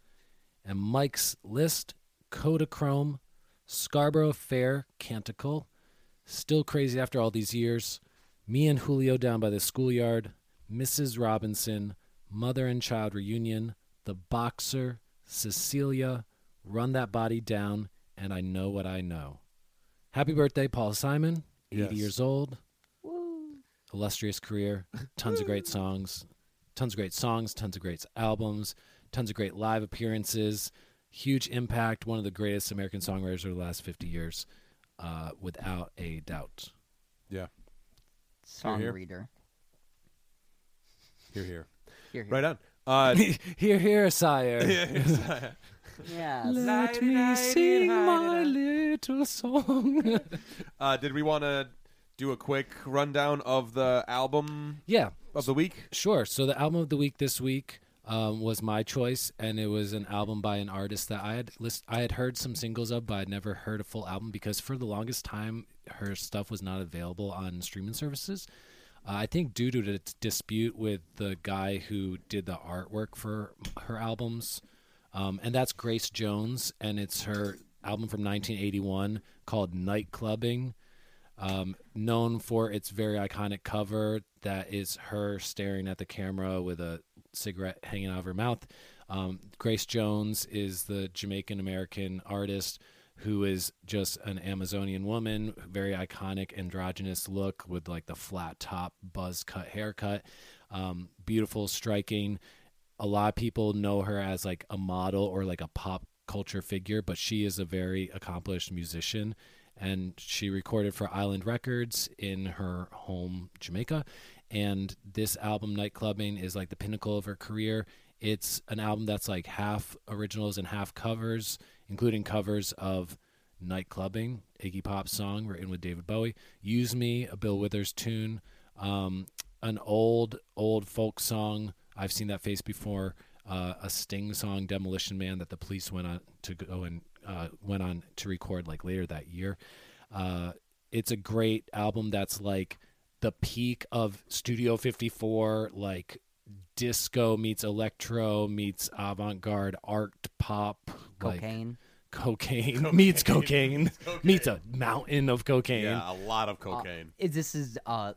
And Mike's list Kodachrome, Scarborough Fair, Canticle, Still Crazy After All These Years, Me and Julio Down by the Schoolyard, Mrs. Robinson, Mother and Child Reunion, The Boxer, Cecilia, Run That Body Down, and I Know What I Know. Happy birthday, Paul Simon, 80 Yes. years old. Woo. illustrious career, tons of great *laughs* songs, tons of great songs, tons of great albums, tons of great live appearances, huge impact, one of the greatest American songwriters of the last 50 years, uh, without a doubt. Yeah. Song here. reader. Here, here. Here, here. Right on. Uh, *laughs* here, here, sire. *laughs* Yeah. Let me sing my little song. *laughs* uh, did we want to do a quick rundown of the album yeah, of the week? Sure. So the album of the week this week um, was my choice, and it was an album by an artist that I had list- I had heard some singles of, but I'd never heard a full album because for the longest time her stuff was not available on streaming services. Uh, I think due to the dispute with the guy who did the artwork for her albums, um, and that's Grace Jones, and it's her album from 1981 called Night Clubbing um, known for its very iconic cover that is her staring at the camera with a cigarette hanging out of her mouth. Um, Grace Jones is the Jamaican American artist who is just an Amazonian woman, very iconic androgynous look with like the flat top buzz cut haircut. Um, beautiful, striking. A lot of people know her as like a model or like a pop culture figure, but she is a very accomplished musician and she recorded for Island Records in her home Jamaica. And this album, Night Clubbing, is like the pinnacle of her career. It's an album that's like half originals and half covers, including covers of Night Clubbing, Iggy Pop's song written with David Bowie, Use Me, a Bill Withers tune, um, an old, old folk song. I've seen that face before. Uh, a Sting song, Demolition Man, that the police went on to go and uh, went on to record like later that year. Uh, it's a great album that's like the peak of Studio 54, like disco meets electro meets avant-garde art pop, like Cocaine. cocaine, *laughs* meets cocaine, *laughs* meets a mountain of cocaine. Yeah, a lot of cocaine. Is this is uh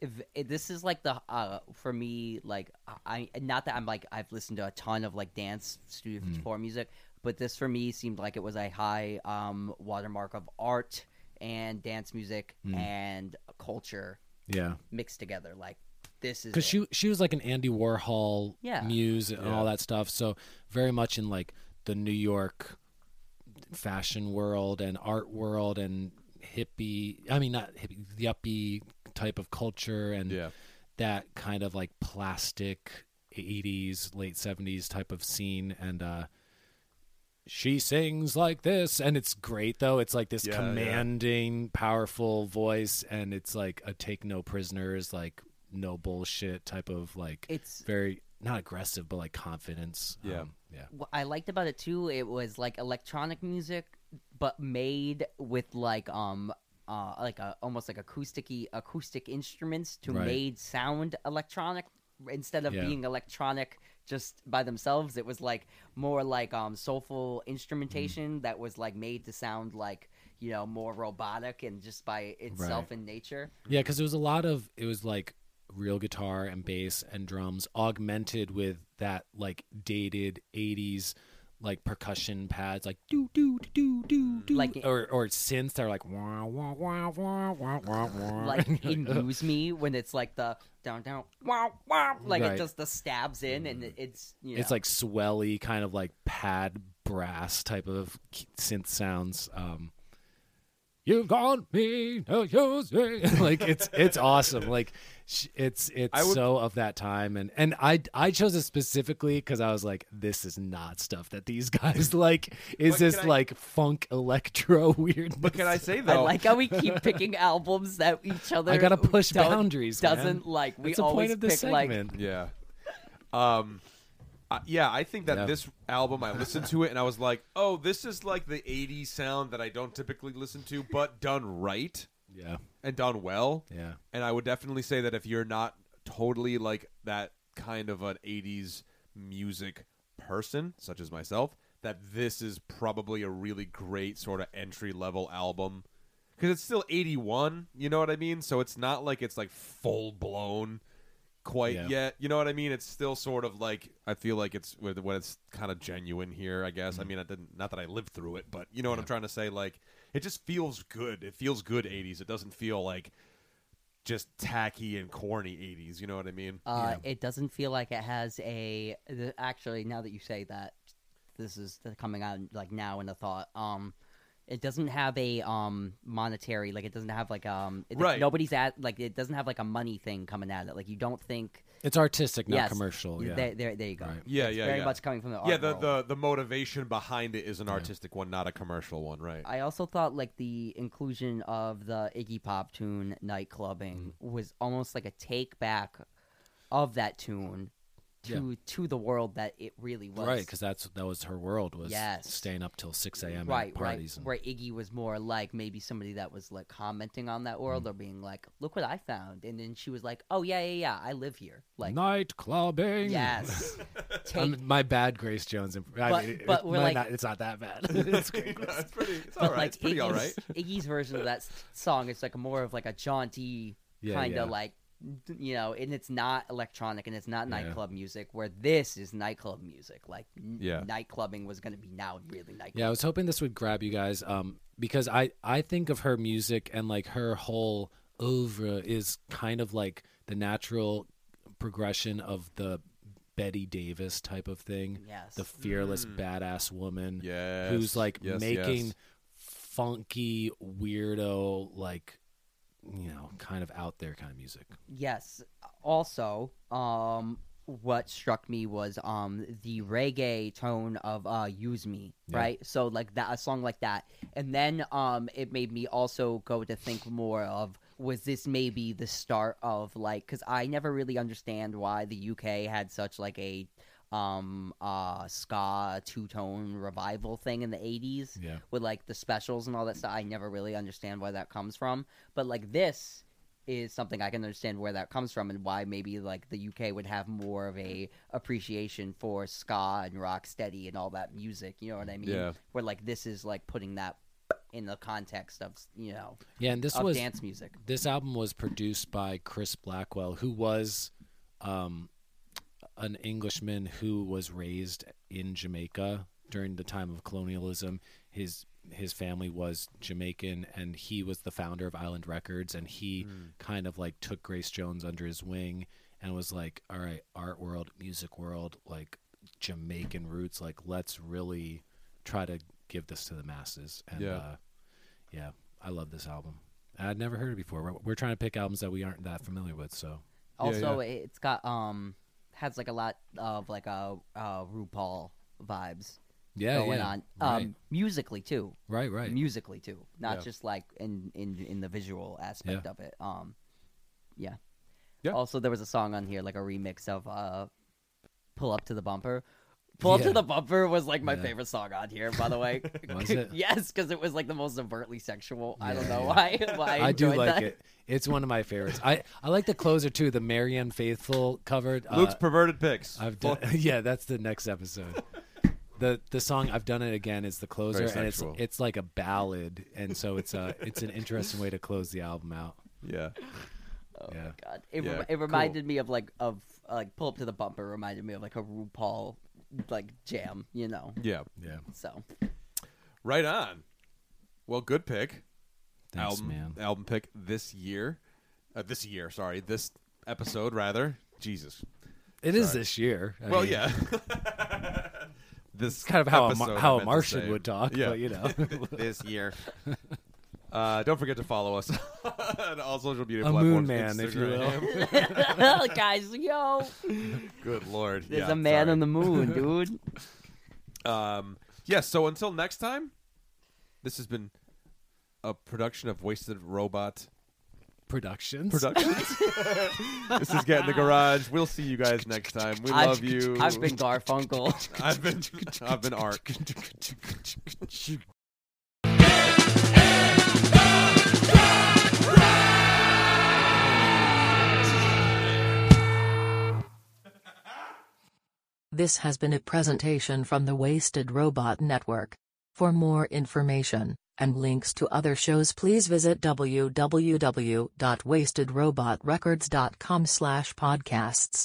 if if this is like the uh for me like I not that I'm like I've listened to a ton of like dance Studio Hmm. 54 music, but this for me seemed like it was a high um watermark of art and dance music Hmm. and culture yeah. mixed together. Like this is because she she was like an Andy Warhol Yeah. muse and Yeah. all that stuff. So very much in like the New York fashion world and art world and hippie. I mean, not hippie, yuppie type of culture and Yeah. that kind of like plastic '80s, late '70s type of scene. And uh, she sings like this, and it's great though. It's like this Yeah, yeah. commanding, powerful voice, and it's like a take no prisoners, like no bullshit type of like it's very not aggressive, but like confidence. Yeah. Um, yeah. what I liked about it too, it was like electronic music, but made with like um uh like a almost like acousticy acoustic instruments to Right. made sound electronic instead of Yeah. being electronic just by themselves. It was like more like um soulful instrumentation Mm. that was like made to sound like you know more robotic and just by itself Right. in nature. Yeah, because it was a lot of it was like real guitar and bass and drums augmented with that like dated '80s like percussion pads, like do do do do do, Like- or or synths that are like wah wah wah wah wah wah wah. like *laughs* Use Me when it's like the down down wow wow like Right. it just the stabs in and it- it's you know it's like swelly kind of like pad brass type of synth sounds. Um, You've got me to use me. *laughs* like it's it's awesome. Like it's it's would- so of that time, and and I I chose it specifically because I was like, this is not stuff that these *laughs* guys like. Is this I- like funk electro *laughs* weird? But can I say that I like how we keep picking albums that each other I gotta push boundaries, doesn't like. We That's the always point of this pick like segment. Yeah. Um. Uh, yeah, I think that Yeah. this album, I listened to it and I was like, "Oh, this is like the '80s sound that I don't typically listen to, but done right yeah, and done well." yeah, And I would definitely say that if you're not totally like that kind of an 80s music person, such as myself, that this is probably a really great sort of entry level album. Because it's still 81, you know what I mean? So it's not like it's like full blown quite Yeah. yet. You know what I mean? It's still sort of like, I feel like it's when when it's kind of genuine here, I guess. I mean, I didn't, not that I lived through it, but you know what I'm trying to say? Like, it just feels good. It feels good 80s. It doesn't feel like just tacky and corny 80s. You know what I mean? Uh, It doesn't feel like it has a. The, actually, now that you say that, this is coming out like now in the thought. Um, it doesn't have a um monetary like it doesn't have like um it, Right. nobody's at like it doesn't have like a money thing coming at it like you don't think It's artistic, not yes commercial. Yeah. there, there, there you go Right. Yeah, It's yeah, very yeah. much coming from the yeah, the, world. the the motivation behind it is an artistic one, not a commercial one, right? I also thought like the inclusion of the Iggy Pop tune "Nightclubbing" Mm-hmm. was almost like a take back of that tune to to the world that it really was. Right, because that's that was her world was Yes. staying up till six a.m. right, at parties. right. and- Where Iggy was more like maybe somebody that was like commenting on that Mm. world or being like, "Look what I found," and then she was like, "Oh yeah, yeah, yeah, I live here." Like, Night clubbing. yes, *laughs* take I'm- my bad, Grace Jones. imp- I But- it- we're like- not- it's not that bad. *laughs* *laughs* it's great. No, it's pretty. It's all right. like it's pretty all right. Iggy's, Iggy's version of that song is like more of like a jaunty Yeah, kind of yeah. like d- you know, and it's not electronic and it's not Yeah. nightclub music. Where this is nightclub music, like n- Yeah. nightclubbing was going to be now really nightclub. Yeah, I was hoping this would grab you guys, um, because I I think of her music and like her whole oeuvre is kind of like the natural progression of the Betty Davis type of thing. Yes. the fearless badass woman Mm. Yes, who's like yes, making yes. funky weirdo like you know kind of out there kind of music Yes. Also, um, what struck me was um the reggae tone of uh "Use Me," Yeah. right? So like that, a song like that, and then um it made me also go to think more of was this maybe the start of like because I never really understand why the UK had such like a um uh ska two tone revival thing in the 80s Yeah. with like the specials and all that stuff. I never really understand where that comes from. But like this is something i can understand where that comes from and why maybe like the uk would have more of a appreciation for ska and rock steady and all that music. You know what i mean? Yeah. where like this is like putting that in the context of you know yeah and this was dance music. this album was produced by chris blackwell who was um an englishman who was raised in jamaica during the time of colonialism. His his family was jamaican and he was the founder of island records and he kind of like took grace jones under his wing and was like all right art world music world like jamaican roots like let's really try to give this to the masses. And Yeah. uh yeah i love this album. I'd never heard it before. We're, we're trying to pick albums that we aren't that familiar with so. Also it's got um has like a lot of like a uh, rupaul vibes yeah going yeah on right um musically too right right musically too, not Yeah. just like in in in the visual aspect Yeah. of it. Um, yeah. Yeah. Also, there was a song on here, like a remix of uh, "Pull Up to the Bumper." "Pull Up to the Bumper" was like my Yeah. favorite song on here, by the way. *laughs* Was it? *laughs* yes, because it was like the most overtly sexual. I don't know yeah. why. *laughs* Why I, I do like that. it. It's one of my favorites. I, I like the closer too, the Marianne Faithfull covered. Luke's uh, perverted picks. I've done. *laughs* yeah, that's the next episode. the The song I've done it again is the closer, and it's it's like a ballad, and so it's a it's an interesting way to close the album out. yeah. Oh Yeah. my god! It, Yeah, rem- it reminded me of like of uh, like "Pull Up to the Bumper" reminded me of like a RuPaul like jam, you know. Yeah. Yeah, So Right on. Well, good pick. Thanks, album man. album pick this year. Uh, this year, sorry, this episode rather. Jesus. It is sorry. this year. I well, mean, yeah. *laughs* this kind of how a, Mar- how a Martian would talk, Yeah. but you know, *laughs* this year. Uh, don't forget to follow us *laughs* on all social media A platforms. moon man, if you will. Guys, yo, Good lord. there's yeah, a man sorry. on the moon, dude. Um, yes. so until next time, this has been a production of Wasted Robot productions. Productions. *laughs* this is Get in the Garage. We'll see you guys next time. We I've- love you. I've been Garfunkel. *laughs* I've been. I've been Art. This has been a presentation from the Wasted Robot Network. For more information and links to other shows, please visit www.wastedrobotrecords.com/podcasts.